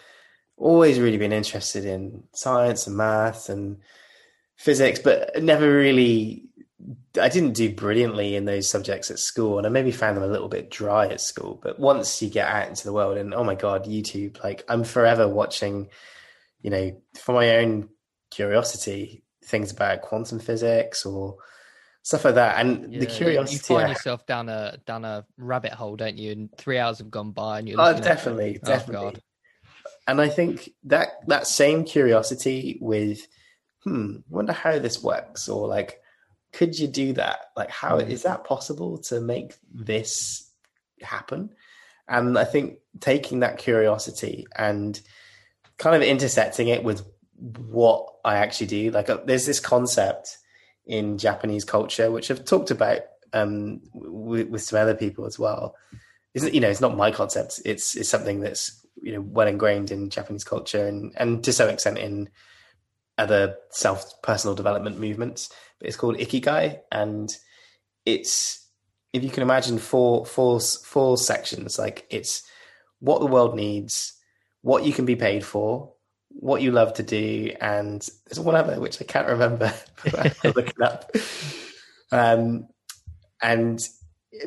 always really been interested in science and math and physics, but never really. I didn't do brilliantly in those subjects at school, and I maybe found them a little bit dry at school. But once you get out into the world, and oh my god, YouTube! Like I'm forever watching, you know, for my own curiosity, things about quantum physics or stuff like that. And yeah, the curiosity, you find yourself down a down a rabbit hole, don't you? And three hours have gone by, and you're oh, definitely, at, definitely. Oh, and I think that that same curiosity with, hmm, wonder how this works, or like, could you do that? Like, how mm. is that possible to make this happen? And I think taking that curiosity and kind of intersecting it with what I actually do, like, uh, there's this concept in Japanese culture which I've talked about um, with, with some other people as well. Isn't you know? It's not my concept. It's it's something that's you know well ingrained in Japanese culture and and to some extent in other self personal development movements. But it's called ikigai, and it's if you can imagine four four four sections. Like it's what the world needs, what you can be paid for, what you love to do, and there's one other which I can't remember. (laughs) look it up. Um, and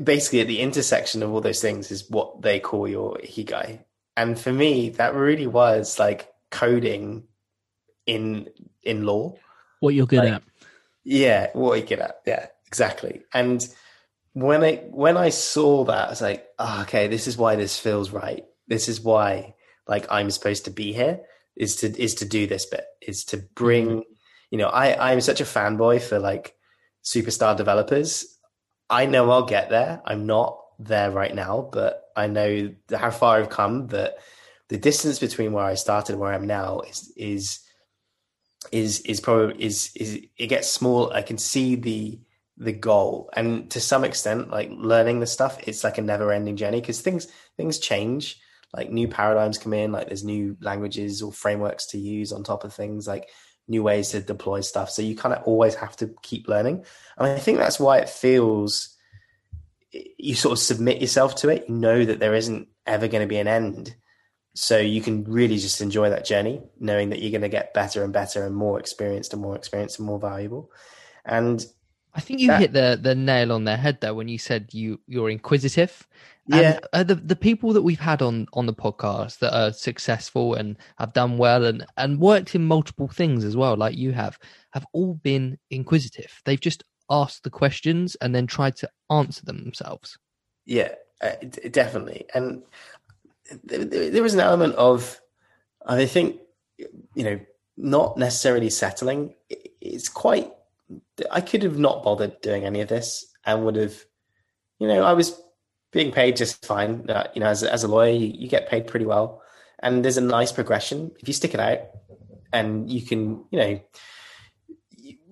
basically, at the intersection of all those things is what they call your ikigai. And for me, that really was like coding in in law. What you're good like, at. Yeah, what you're good at. Yeah, exactly. And when I when I saw that, I was like, oh, okay, this is why this feels right. This is why like I'm supposed to be here is to is to do this bit is to bring mm-hmm. you know I I'm such a fanboy for like superstar developers. I know I'll get there. I'm not there right now, but I know how far I've come. That the distance between where I started and where I am now is is is is probably is is it gets small. I can see the the goal, and to some extent, like learning the stuff, it's like a never ending journey because things things change. Like new paradigms come in, like there's new languages or frameworks to use on top of things, like new ways to deploy stuff. So you kind of always have to keep learning. And I think that's why it feels you sort of submit yourself to it. You know that there isn't ever going to be an end. So you can really just enjoy that journey, knowing that you're going to get better and better and more experienced and more experienced and more valuable. And I think you that- hit the the nail on their head though when you said you you're inquisitive. yeah, And uh, the the people that we've had on on the podcast that are successful and have done well and and worked in multiple things as well, like you have, have all been inquisitive. They've just asked the questions and then tried to answer them themselves. Yeah, uh, d- definitely. And there, there there was an element of, I think, you know, not necessarily settling. It's quite. I could have not bothered doing any of this and would have, you know, I was being paid just fine. Uh, you know, as as a lawyer, you, you get paid pretty well, and there's a nice progression if you stick it out, and you can, you know.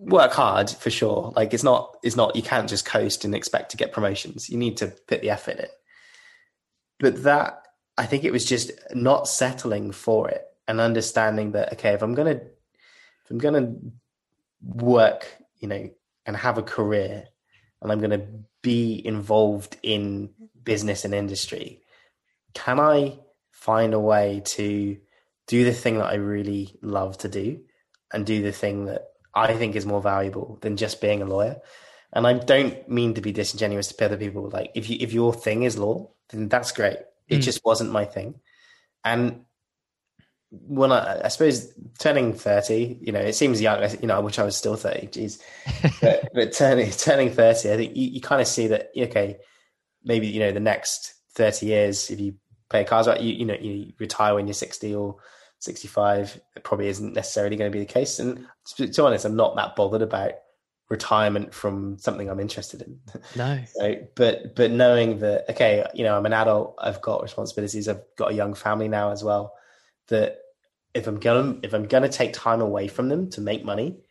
Work hard for sure. Like it's not, it's not. You can't just coast and expect to get promotions. You need to put the effort in but that I think it was just not settling for it and understanding that okay, if I'm gonna if I'm gonna work, you know, and have a career, and I'm gonna be involved in business and industry, can I find a way to do the thing that I really love to do and do the thing that I think is more valuable than just being a lawyer? And I don't mean to be disingenuous to other people. Like if you if your thing is law, then that's great. It Mm. just wasn't my thing. And when I, I suppose turning 30, you know, it seems young, you know, I wish I was still 30, geez. (laughs) But, but turning, turning 30, I think you, you kind of see that, okay, maybe, you know, the next 30 years, if you play cards right, you, you know, you retire when you're 60 or 65, it probably isn't necessarily going to be the case. And to be honest, I'm not that bothered about retirement from something I'm interested in. No. (laughs) So, but but knowing that okay, you know, I'm an adult, I've got responsibilities, I've got a young family now as well. That if I'm gonna if I'm gonna take time away from them to make money,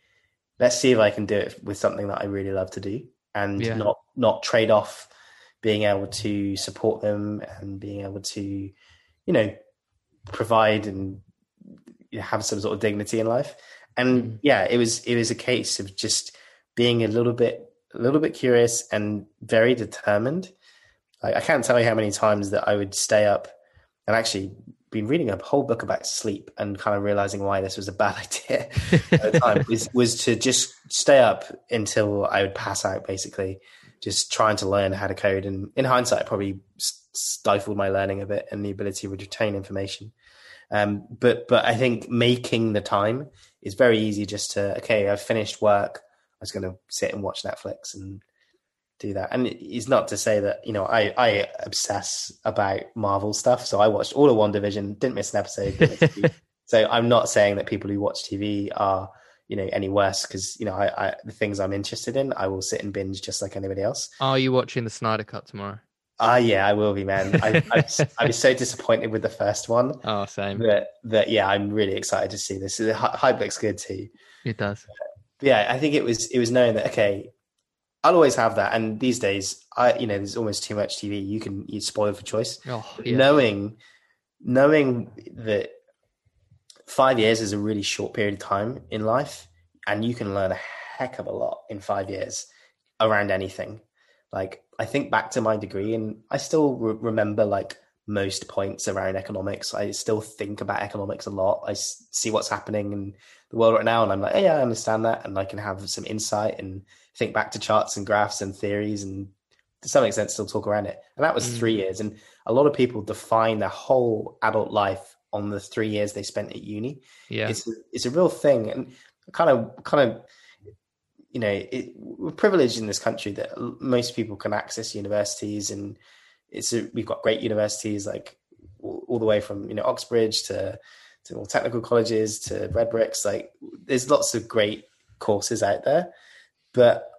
let's see if I can do it with something that I really love to do and Yeah. not not trade off being able to support them and being able to, you know, provide and have some sort of dignity in life. And Mhm. yeah, it was it was a case of just being a little bit a little bit curious and very determined. Like I can't tell you how many times that I would stay up and actually been reading a whole book about sleep and kind of realizing why this was a bad (laughs) idea at the time (laughs) was, was to just stay up until I would pass out basically just trying to learn how to code and in hindsight I probably stifled my learning a bit and the ability to retain information um, but but I think making the time is very easy just to okay I've finished work I was going to sit and watch Netflix and do that. And it's not to say that, you know, I, I obsess about Marvel stuff. So I watched all of WandaVision, didn't miss an episode. didn't miss a beat. (laughs) so I'm not saying that people who watch TV are, you know, any worse because, you know, I, I, the things I'm interested in, I will sit and binge just like anybody else. Are you watching the Snyder Cut tomorrow? Ah, yeah, I will be, man. I, I, I was so disappointed with the first one Oh, same. that, that, yeah, I'm really excited to see this. The hype looks good too. It does. But yeah, I think it was it was knowing that okay, I'll always have that. And these days, I you know, there's almost too much TV. You can you spoil for choice. Oh, yeah. Knowing knowing that five years is a really short period of time in life, and you can learn a heck of a lot in five years around anything. Like I think back to my degree, and I still re- remember like most points around economics. I still think about economics a lot. I s- see what's happening in the world right now, and I'm like, hey, yeah, I understand that, and I can have some insight and think back to charts and graphs and theories, and to some extent, still talk around it. And that was Mm. three years, and a lot of people define their whole adult life on the three years they spent at uni Yeah. it's it's a real thing and kind of kind of you know it, we're privileged in this country that most people can access universities and it's a, we've got great universities like all, all the way from you know Oxbridge to to more technical colleges to Red Bricks. Like there's lots of great courses out there. But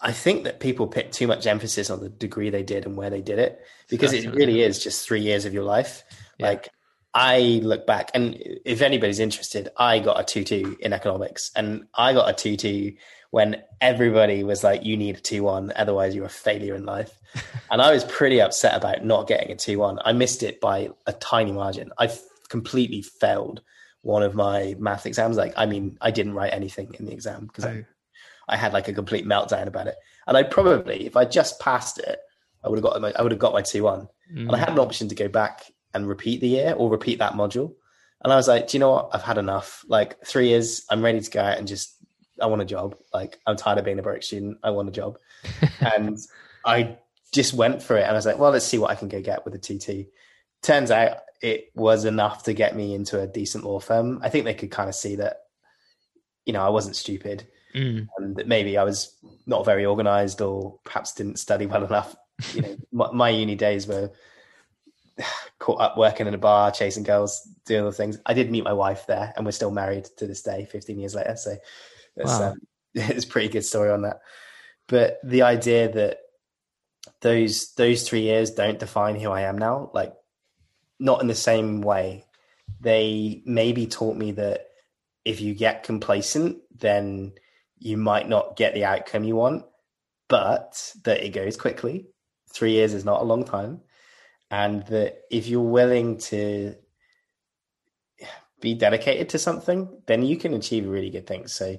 I think that people put too much emphasis on the degree they did and where they did it because it really is just three years of your life. Yeah. like I look back, and if anybody's interested, I got a 2 2 in economics, and I got a 2 2 when everybody was like, you need a 2 1, otherwise you're a failure in life. and I was pretty upset about not getting a 2 1. I missed it by a tiny margin. I f- completely failed one of my math exams. Like, I mean, I didn't write anything in the exam because Oh, I, I had like a complete meltdown about it. And I probably, if I just passed it, I would have got my I would have got my two one, Mm. and I had an option to go back and repeat the year or repeat that module. And I was like, do you know what? I've had enough. Like three years, I'm ready to go out and just I want a job. Like I'm tired of being a Berwick student. I want a job, (laughs) and I just went for it. And I was like, well, let's see what I can go get with a TT. Turns out it was enough to get me into a decent law firm. I think they could kind of see that, you know, I wasn't stupid Mm. and that maybe I was not very organized or perhaps didn't study well enough. You know, my, my uni days were (sighs) caught up working in a bar, chasing girls, doing other things. I did meet my wife there, and we're still married to this day, 15 years later. So it's, Wow. um, (laughs) it's a pretty good story on that. But the idea that those those three years don't define who I am now, like not in the same way. They maybe taught me that if you get complacent, then you might not get the outcome you want, but that it goes quickly. Three years is not a long time. And that if you're willing to be dedicated to something, then you can achieve really good things. So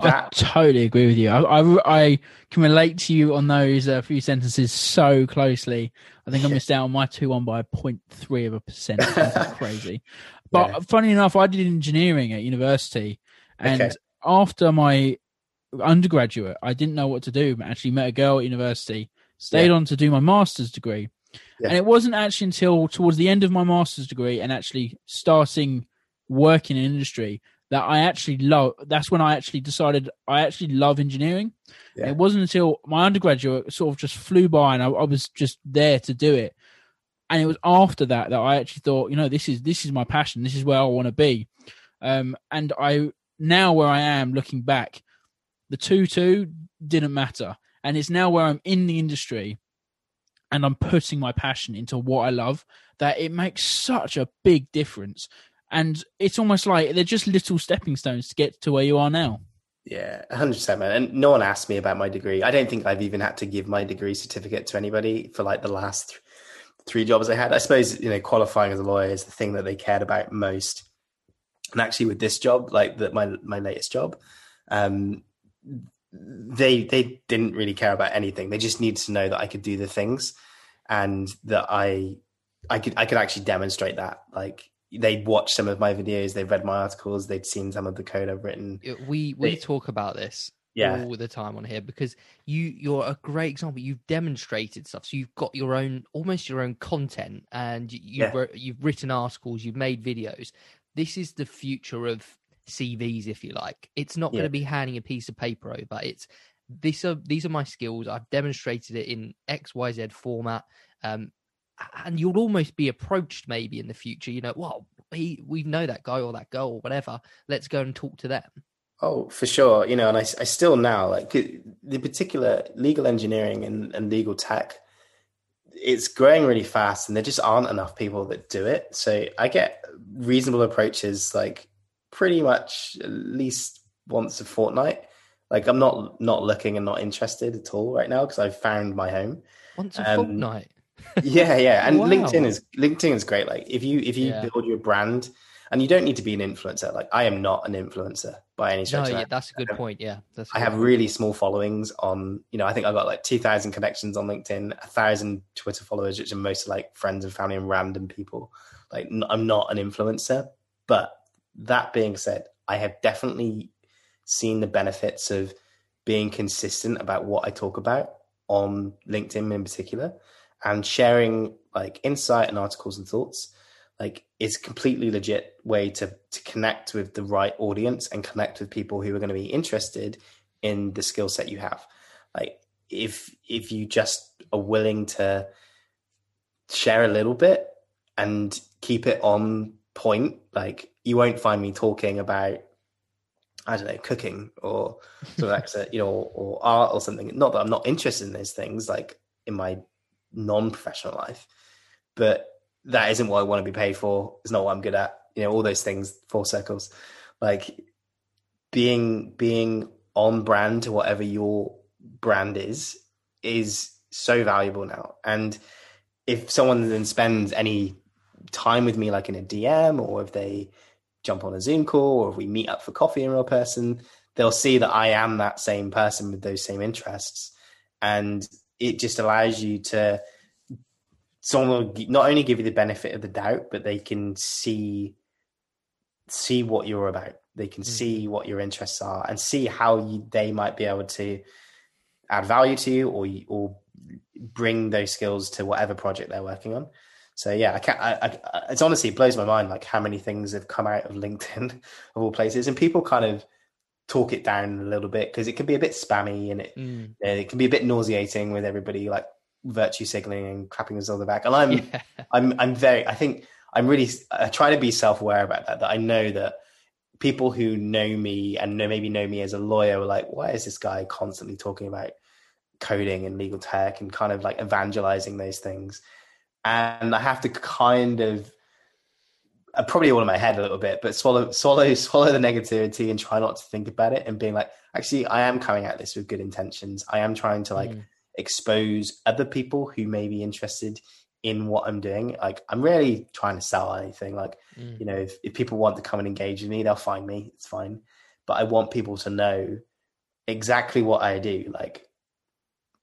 I totally agree with you. I, I, I can relate to you on those uh, few sentences so closely. I think I missed out on my 2 1 by 0.3 of a percent. (laughs) Crazy. But Yeah. funny enough, I did engineering at university. And Okay. after my undergraduate, I didn't know what to do. But actually met a girl at university, stayed Yeah. on to do my master's degree. Yeah. And it wasn't actually until towards the end of my master's degree and actually starting working in industry that I actually love. That's when I actually decided I actually love engineering. Yeah. It wasn't until my undergraduate sort of just flew by and I, I was just there to do it. And it was after that that I actually thought, you know, this is this is my passion. This is where I want to be. Um, and I now where I am looking back, the two two didn't matter, and it's now where I'm in the industry, and I'm putting my passion into what I love. That it makes such a big difference, and it's almost like they're just little stepping stones to get to where you are now. Yeah, hundred percent, man. And no one asked me about my degree. I don't think I've even had to give my degree certificate to anybody for like the last th- three jobs I had. I suppose you know qualifying as a lawyer is the thing that they cared about most. And actually, with this job, like that, my my latest job, um, they they didn't really care about anything. They just needed to know that I could do the things, and that I I could I could actually demonstrate that. Like they'd watched some of my videos, they've read my articles, they'd seen some of the code I've written. We we They- talk about this Yeah, all the time on here because you you're a great example. You've demonstrated stuff, so you've got your own almost your own content, and you- you've Yeah. you've written articles, you've made videos. This is the future of CVs, if you like. It's not going to be handing a piece of paper over. It's these are these are my skills. I've demonstrated it in X Y Z format. Um, and you'll almost be approached maybe in the future. You know, well, we we know that guy or that girl or whatever. Let's go and talk to them. Oh, for sure. You know, and I, I still now like the particular legal engineering and, and legal tech, it's growing really fast, and there just aren't enough people that do it. So I get reasonable approaches like pretty much at least once a fortnight. Like I'm not not looking and not interested at all right now because I've found my home. Once a Um, fortnight. Yeah yeah (laughs) and Wow. linkedin is linkedin is great like if you if you Yeah. build your brand and you don't need to be an influencer like i am not an influencer by any No, stretch of yeah, that's a good point. Yeah, that's. I have point. really small followings on, you know, I think I've got like 2,000 connections on LinkedIn, a thousand Twitter followers, which are mostly like friends and family and random people. Like, n- I'm not an influencer. But that being said, I have definitely seen the benefits of being consistent about what I talk about on LinkedIn in particular and sharing like insight and articles and thoughts like is completely legit way to to connect with the right audience and connect with people who are going to be interested in the skill set you have. Like if if you just are willing to share a little bit and keep it on point like you won't find me talking about i don't know cooking or sort of like (laughs) you know or, or art or something. Not that i'm not interested in those things like in my non-professional life but that isn't what I want to be paid for. It's not what I'm good at. You know, all those things, full circles. Like being being on brand to whatever your brand is is so valuable now. And if someone then spends any time with me, like in a DM, or if they jump on a Zoom call, or if we meet up for coffee in real person, they'll see that I am that same person with those same interests. And it just allows you to someone will not only give you the benefit of the doubt, but they can see see what you're about. They can mm. see what your interests are and see how you, they might be able to add value to you or or bring those skills to whatever project they're working on. So yeah, I can't. I, I, it's honestly it blows my mind like how many things have come out of LinkedIn (laughs) of all places, and people kind of talk it down a little bit because it can be a bit spammy and it mm. it can be a bit nauseating with everybody like virtue signaling and clapping us on the back. And I'm yeah. (laughs) I'm I'm very I think I'm really I try to be self aware about that. That I know that people who know me and know maybe know me as a lawyer are like, why is this guy constantly talking about coding and legal tech and kind of like evangelizing those things? And I have to kind of I probably all in my head a little bit, but swallow (laughs) swallow swallow the negativity and try not to think about it and being like, actually, I am coming at this with good intentions. I am trying to like mm. expose other people who may be interested in what I'm doing. Like I'm really trying to sell anything. Like, mm. you know, if, if people want to come and engage with me, they'll find me. It's fine. But I want people to know exactly what I do, like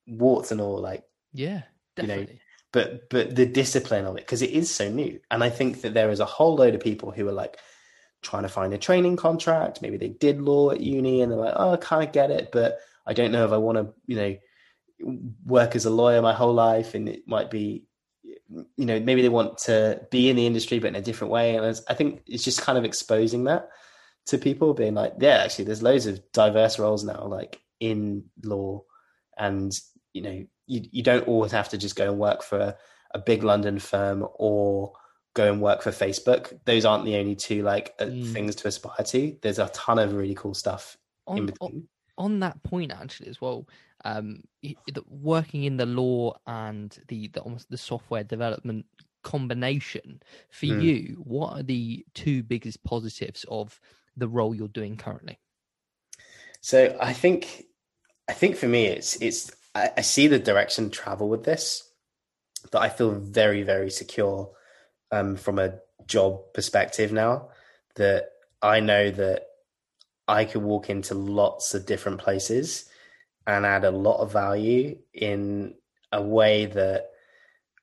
warts and all, like yeah, definitely. You know, but but the discipline of it, because it is so new. And I think that there is a whole load of people who are like trying to find a training contract. Maybe they did law at uni and they're like, oh, I kind of get it, but I don't know if I want to, you know, work as a lawyer my whole life and it might be you know maybe they want to be in the industry but in a different way and i think it's just kind of exposing that to people being like yeah actually there's loads of diverse roles now like in law and you know you, you don't always have to just go and work for a, a big london firm or go and work for facebook those aren't the only two like mm. things to aspire to there's a ton of really cool stuff on, in between on, on that point actually as well um, working in the law and the, the almost the software development combination for mm. you what are the two biggest positives of the role you're doing currently so i think i think for me it's it's i, I see the direction travel with this that i feel very very secure um, from a job perspective now that i know that i could walk into lots of different places and add a lot of value in a way that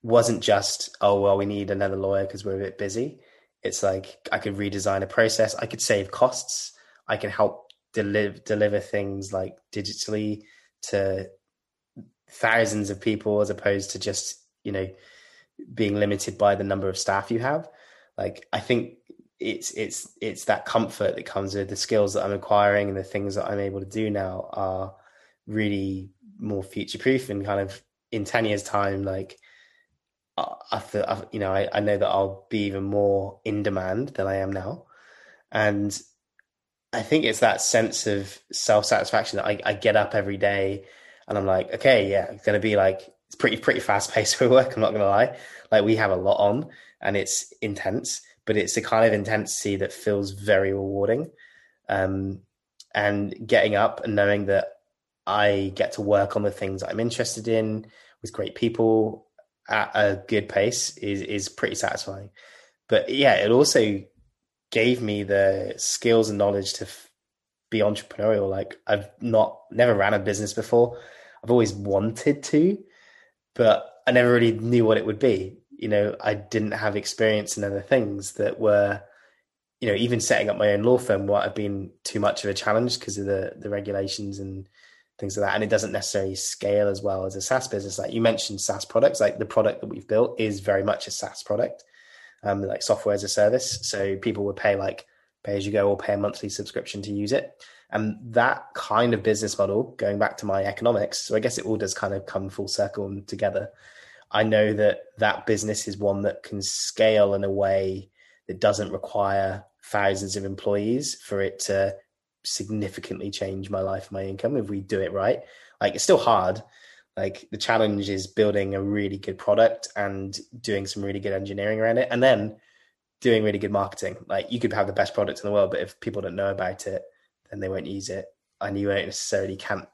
wasn't just oh well we need another lawyer because we're a bit busy. It's like i could redesign a process. I could save costs. I can help deliver deliver things like digitally to thousands of people as opposed to just you know being limited by the number of staff you have like i think it's it's it's that comfort that comes with the skills that i'm acquiring and the things that i'm able to do now are really more future proof and kind of in 10 years time like I feel, I, you know, I, I know that I'll be even more in demand than I am now. And I think it's that sense of self satisfaction that I, I, get up every day and I'm like, okay, yeah, it's going to be like, it's pretty, pretty fast (laughs) paced for work. I'm not going to lie. Like we have a lot on and it's intense, but it's the kind of intensity that feels very rewarding. Um, and getting up and knowing that I get to work on the things I'm interested in with great people at a good pace is is pretty satisfying. But yeah, it also gave me the skills and knowledge to be entrepreneurial. Like I've not never ran a business before. I've always wanted to, but I never really knew what it would be. You know, I didn't have experience in other things that were, you know, even setting up my own law firm might have been too much of a challenge because of the the regulations and things like that. And it doesn't necessarily scale as well as a SaaS business. Like you mentioned SaaS products, like the product that we've built is very much a SaaS product, um, like software as a service. So people would pay like pay as you go or pay a monthly subscription to use it. And that kind of business model, going back to my economics, so I guess it all does kind of come full circle and together. I know that that business is one that can scale in a way that doesn't require thousands of employees for it to significantly change my life my income if we do it right like it's still hard like the challenge is building a really good product and doing some really good engineering around it and then doing really good marketing. Like you could have the best product in the world but if people don't know about it then they won't use it. And you won't necessarily can't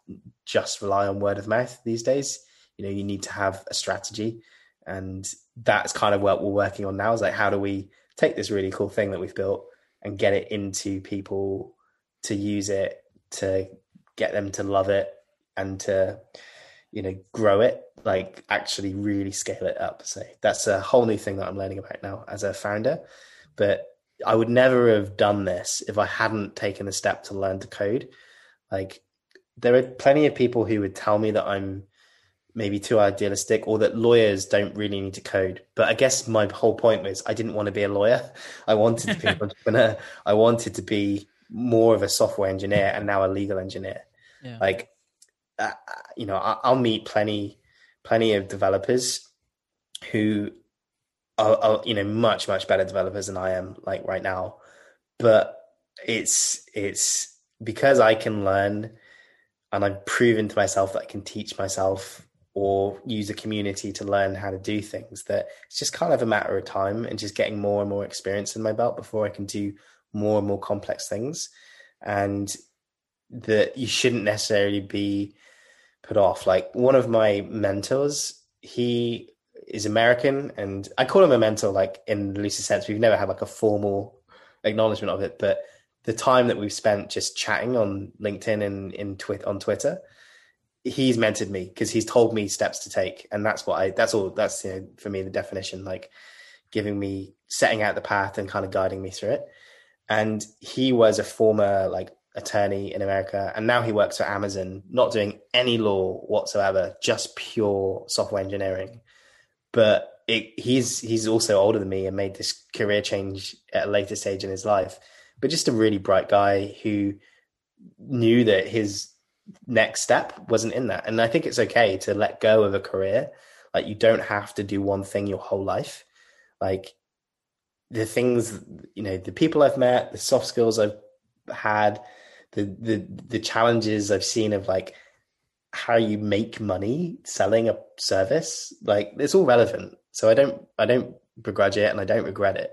just rely on word of mouth these days. You know you need to have a strategy. And that's kind of what we're working on now is like how do we take this really cool thing that we've built and get it into people to use it to get them to love it and to you know, grow it, like actually really scale it up. So that's a whole new thing that I'm learning about now as a founder. But I would never have done this if I hadn't taken the step to learn to code. Like there are plenty of people who would tell me that I'm maybe too idealistic or that lawyers don't really need to code. But I guess my whole point was I didn't want to be a lawyer. I wanted to be an (laughs) entrepreneur. I wanted to be more of a software engineer and now a legal engineer. Yeah. Like, you know, I'll meet plenty, plenty of developers who are, are, you know, much, much better developers than I am like right now. But it's, it's because I can learn and I've proven to myself that I can teach myself or use a community to learn how to do things that it's just kind of a matter of time and just getting more and more experience in my belt before I can do more and more complex things and that you shouldn't necessarily be put off. Like one of my mentors he is American and I call him a mentor like in the loosest sense. We've never had like a formal acknowledgement of it but the time that we've spent just chatting on LinkedIn and in Twitter on Twitter he's mentored me because he's told me steps to take and that's what i that's all that's you know, for me the definition like giving me setting out the path and kind of guiding me through it. And he was a former like attorney in america and now he works for amazon not doing any law whatsoever just pure software engineering but it, he's he's also older than me and made this career change at a later stage in his life but just a really bright guy who knew that his next step wasn't in that. And I think it's okay to let go of a career. Like you don't have to do one thing your whole life. Like the things, you know, the people I've met, the soft skills I've had, the the the challenges I've seen of like how you make money selling a service, like it's all relevant. So I don't I don't begrudge it and I don't regret it.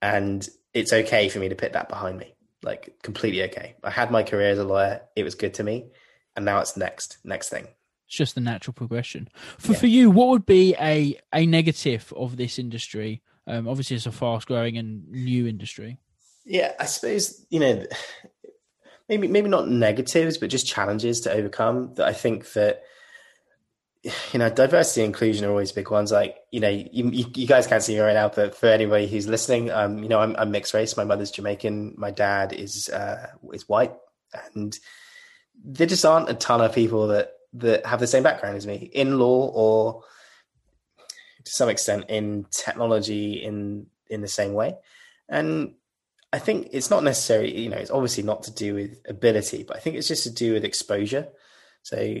And it's okay for me to put that behind me like completely okay. I had my career as a lawyer; it was good to me, and now it's next next thing. It's just the natural progression. For yeah. for you, what would be a a negative of this industry? Um, obviously, it's a fast growing and new industry. Yeah, I suppose you know maybe maybe not negatives, but just challenges to overcome. That I think that you know, diversity and inclusion are always big ones. Like, you know, you, you, guys can't see me right now, but for anybody who's listening, um, you know, I'm, I'm mixed race. My mother's Jamaican. My dad is, uh, is white. And there just aren't a ton of people that, that have the same background as me in law or to some extent in technology in, in the same way. And I think it's not necessarily, you know, it's obviously not to do with ability, but I think it's just to do with exposure. So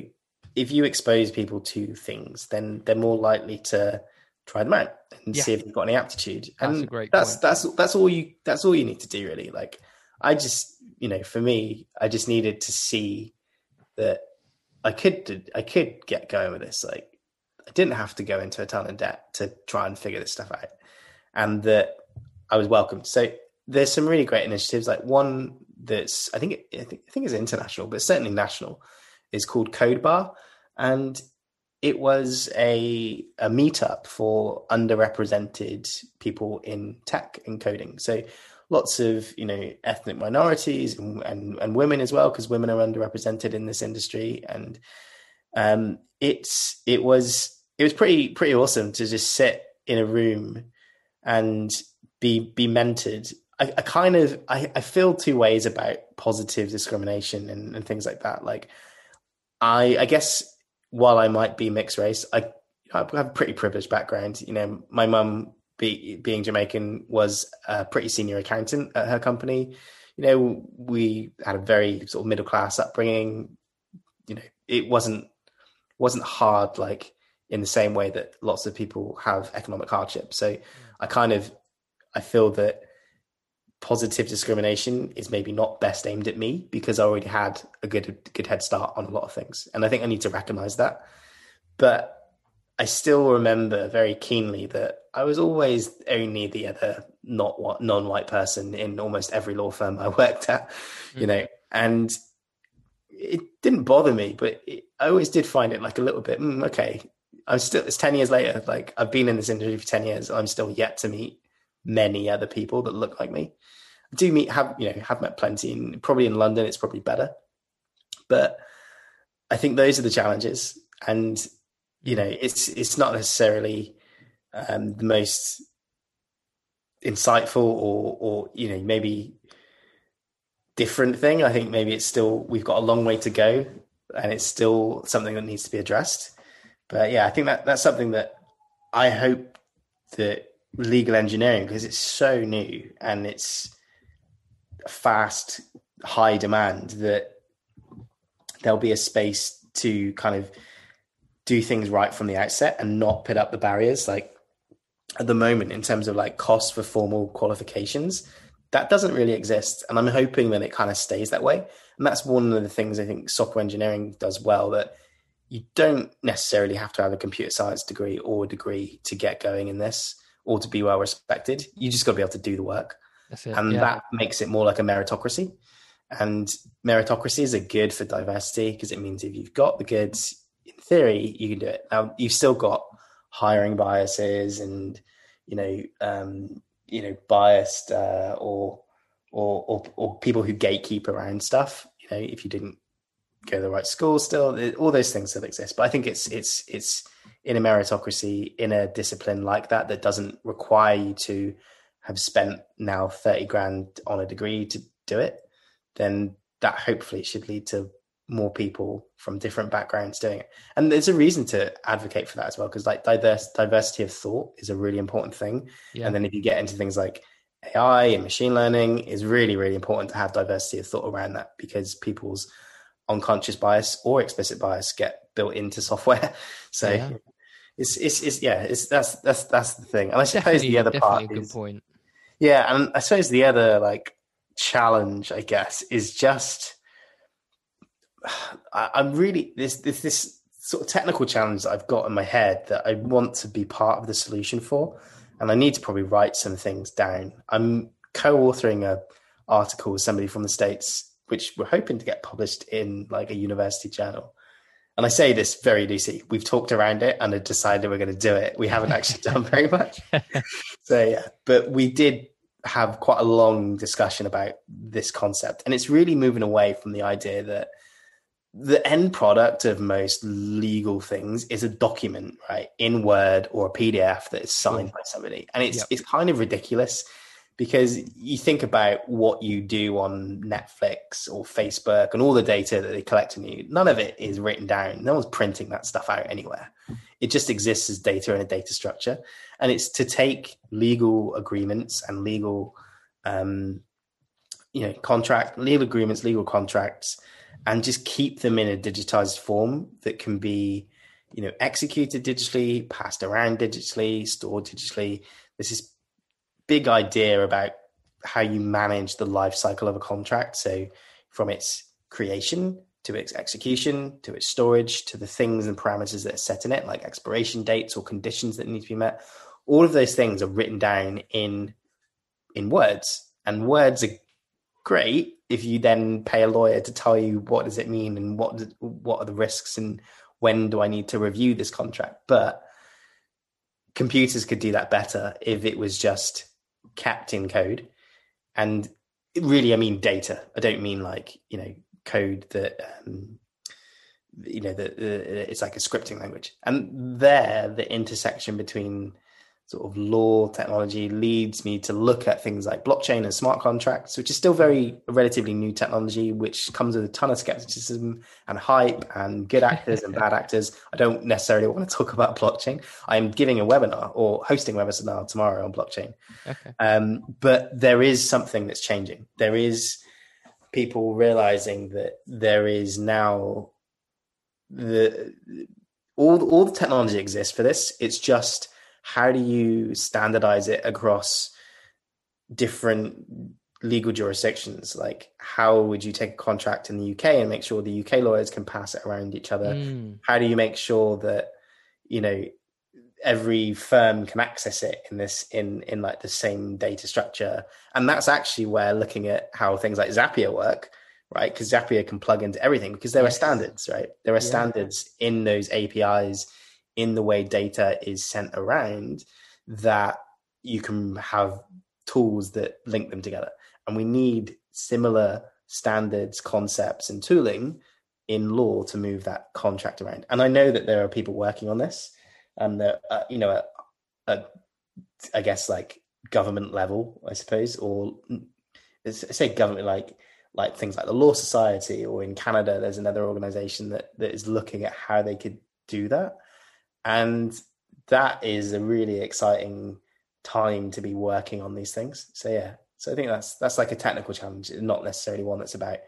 if you expose people to things, then they're more likely to try them out and yeah. see if they've got any aptitude. And that's a great that's that's that's all you that's all you need to do really. Like I just you know, for me, I just needed to see that I could I could get going with this. Like I didn't have to go into a ton of debt to try and figure this stuff out. And that I was welcomed. So there's some really great initiatives. Like one that's I think I think, is international, but certainly national, is called Code Bar, and it was a a meetup for underrepresented people in tech and coding. So lots of you know ethnic minorities and and, and women as well, because women are underrepresented in this industry. And um, it's it was it was pretty pretty awesome to just sit in a room and be be mentored I, I, kind of I, I, feel two ways about positive discrimination and, and, things like that. Like I I guess while I might be mixed race, I, I have a pretty privileged background. You know, my mum, be, being Jamaican, was a pretty senior accountant at her company. You know, we had a very sort of middle class upbringing. You know, it wasn't wasn't hard like in the same way that lots of people have economic hardship. So mm. I kind of I feel that positive discrimination is maybe not best aimed at me because I already had a good good head start on a lot of things, and I think I need to recognize that. But I still remember very keenly that I was always only the other not non-white person in almost every law firm I (laughs) worked at, mm-hmm. you know, and it didn't bother me, but it, I always did find it like a little bit mm, okay. I'm still it's ten years later. Like I've been in this industry for ten years. I'm still yet to meet many other people that look like me. I do meet have you know have met plenty, and probably in London it's probably better. But I think those are the challenges, and you know it's it's not necessarily um, the most insightful or or you know maybe different thing. I think maybe it's still we've got a long way to go, and it's still something that needs to be addressed. But yeah, I think that that's something that I hope that legal engineering because it's so new and it's fast, high demand that there'll be a space to kind of do things right from the outset and not put up the barriers. Like at the moment in terms of like cost for formal qualifications that doesn't really exist. And i'm hoping that it kind of stays that way. And that's one of the things i think software engineering does well that you don't necessarily have to have a computer science degree or a degree to get going in this or to be well respected you just got to be able to do the work and yeah. that makes it more like a meritocracy and meritocracies are good for diversity because it means if you've got the goods in theory you can do it now you've still got hiring biases and you know um, you know biased uh, or, or, or or people who gatekeep around stuff. You know, if you didn't go to the right school, still all those things still exist. But I think it's it's it's in a meritocracy in a discipline like that that doesn't require you to have spent now 30 grand on a degree to do it then that hopefully should lead to more people from different backgrounds doing it. And there's a reason to advocate for that as well, because like diverse diversity of thought is a really important thing. Yeah. And then if you get into things like AI and machine learning, is really, really important to have diversity of thought around that because people's unconscious bias or explicit bias get built into software. (laughs) So yeah. It's, it's it's yeah, it's that's that's that's the thing. And I suppose definitely, the other part is, point. Yeah, and I suppose the other like challenge, I guess, is just (sighs) I, am really this this this sort of technical challenge that I've got in my head that I want to be part of the solution for, and I need to probably write some things down. I'm co-authoring a article with somebody from the states, which we're hoping to get published in like a university journal. And I say this very loosely. We've talked around it and have decided we're going to do it. We haven't actually done (laughs) very much. so yeah, but we did have quite a long discussion about this concept, and it's really moving away from the idea that the end product of most legal things is a document, right, in Word or a PDF that is signed mm. by somebody, and it's yep. it's kind of ridiculous because you think about what you do on Netflix or Facebook and all the data that they collect on you. None of it is written down. No one's printing that stuff out anywhere. It just exists as data in a data structure, and it's to take legal agreements and legal, um, you know, contract legal agreements, legal contracts and just keep them in a digitized form that can be you know executed digitally passed around digitally stored digitally This this big idea about how you manage the life cycle of a contract so from its creation to its execution to its storage to the things and parameters that are set in it like expiration dates or conditions that need to be met all of those things are written down in in words and words are great if you then pay a lawyer to tell you what does it mean and what what are the risks and when do I need to review this contract. But computers could do that better if it was just kept in code. And really, I mean data. I don't mean like you know code that um, you know that it's like a scripting language. And there, the intersection between sort of law technology leads me to look at things like blockchain and smart contracts, which is still very relatively new technology, which comes with a ton of skepticism and hype and good actors and (laughs) bad actors. I don't necessarily want to talk about blockchain. I'm giving a webinar or hosting a webinar tomorrow on blockchain. Okay. Um, but there is something that's changing. There is people realizing that there is now the all all the technology exists for this. It's just how do you standardize it across different legal jurisdictions? Like, how would you take a contract in the UK and make sure the UK lawyers can pass it around each other? Mm. How do you make sure that, you know, every firm can access it in this in in like the same data structure and that's actually where looking at how things like zapier work right because zapier can plug into everything because there yes. are standards right there are yeah. standards in those apis in the way data is sent around that you can have tools that link them together. And we need similar standards, concepts, and tooling in law to move that contract around. And I know that there are people working on this, and that uh, you know, at, I guess like government level, I suppose, or say government like like things like the Law Society, or in Canada, there's another organization that that is looking at how they could do that, and that is a really exciting time to be working on these things. So yeah, so I think that's that's like a technical challenge, not necessarily one that's about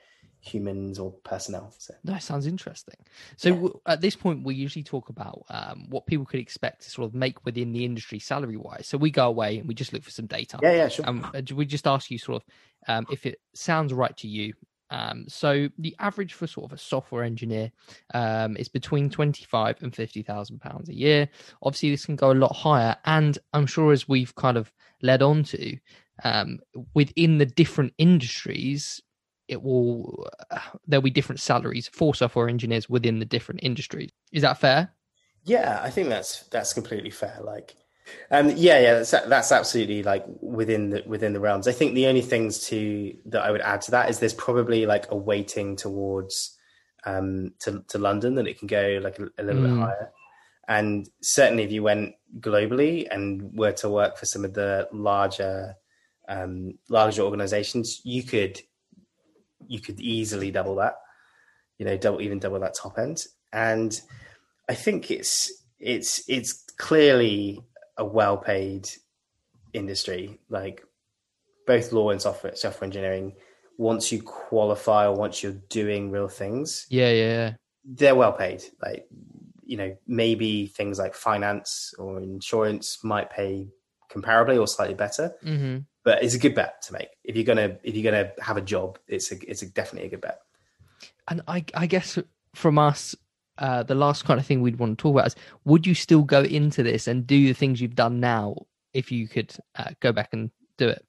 humans or personnel. So that sounds interesting. So yeah. at this point, we usually talk about um, what people could expect to sort of make within the industry salary wise. So we go away and we just look for some data. Yeah, yeah, sure. And um, we just ask you sort of um, if it sounds right to you. Um, so the average for sort of a software engineer um, is between twenty five and fifty thousand pounds a year. Obviously, this can go a lot higher, and I'm sure as we've kind of led on to um, within the different industries, it will uh, there'll be different salaries for software engineers within the different industries. Is that fair? Yeah, I think that's that's completely fair. Like, um, yeah, yeah, that's that's absolutely like within the within the realms. I think the only things to that I would add to that is there's probably like a weighting towards um to to London that it can go like a, a little mm. bit higher. And certainly, if you went globally and were to work for some of the larger um, larger organizations, you could you could easily double that, you know, double even double that top end. And I think it's it's it's clearly a well paid industry, like both law and software software engineering. Once you qualify or once you're doing real things, yeah, yeah, yeah. they're well paid. Like you know, maybe things like finance or insurance might pay comparably or slightly better. Mm-hmm but it's a good bet to make if you're gonna if you're gonna have a job. It's a it's a, definitely a good bet. And I I guess from us, uh, the last kind of thing we'd want to talk about is: would you still go into this and do the things you've done now if you could uh, go back and do it?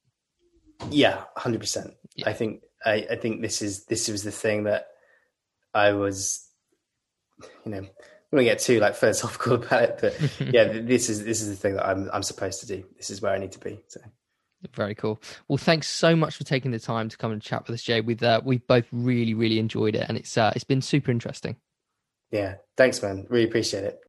Yeah, hundred yeah. percent. I think I, I think this is this was the thing that I was, you know, I'm gonna get too like philosophical (laughs) about it, but (laughs) yeah, this is this is the thing that I'm I'm supposed to do. This is where I need to be. So very cool. Well, thanks so much for taking the time to come and chat with us, Jay. We've uh, we've both really really enjoyed it, and it's uh, it's been super interesting. Yeah, thanks, man. Really appreciate it.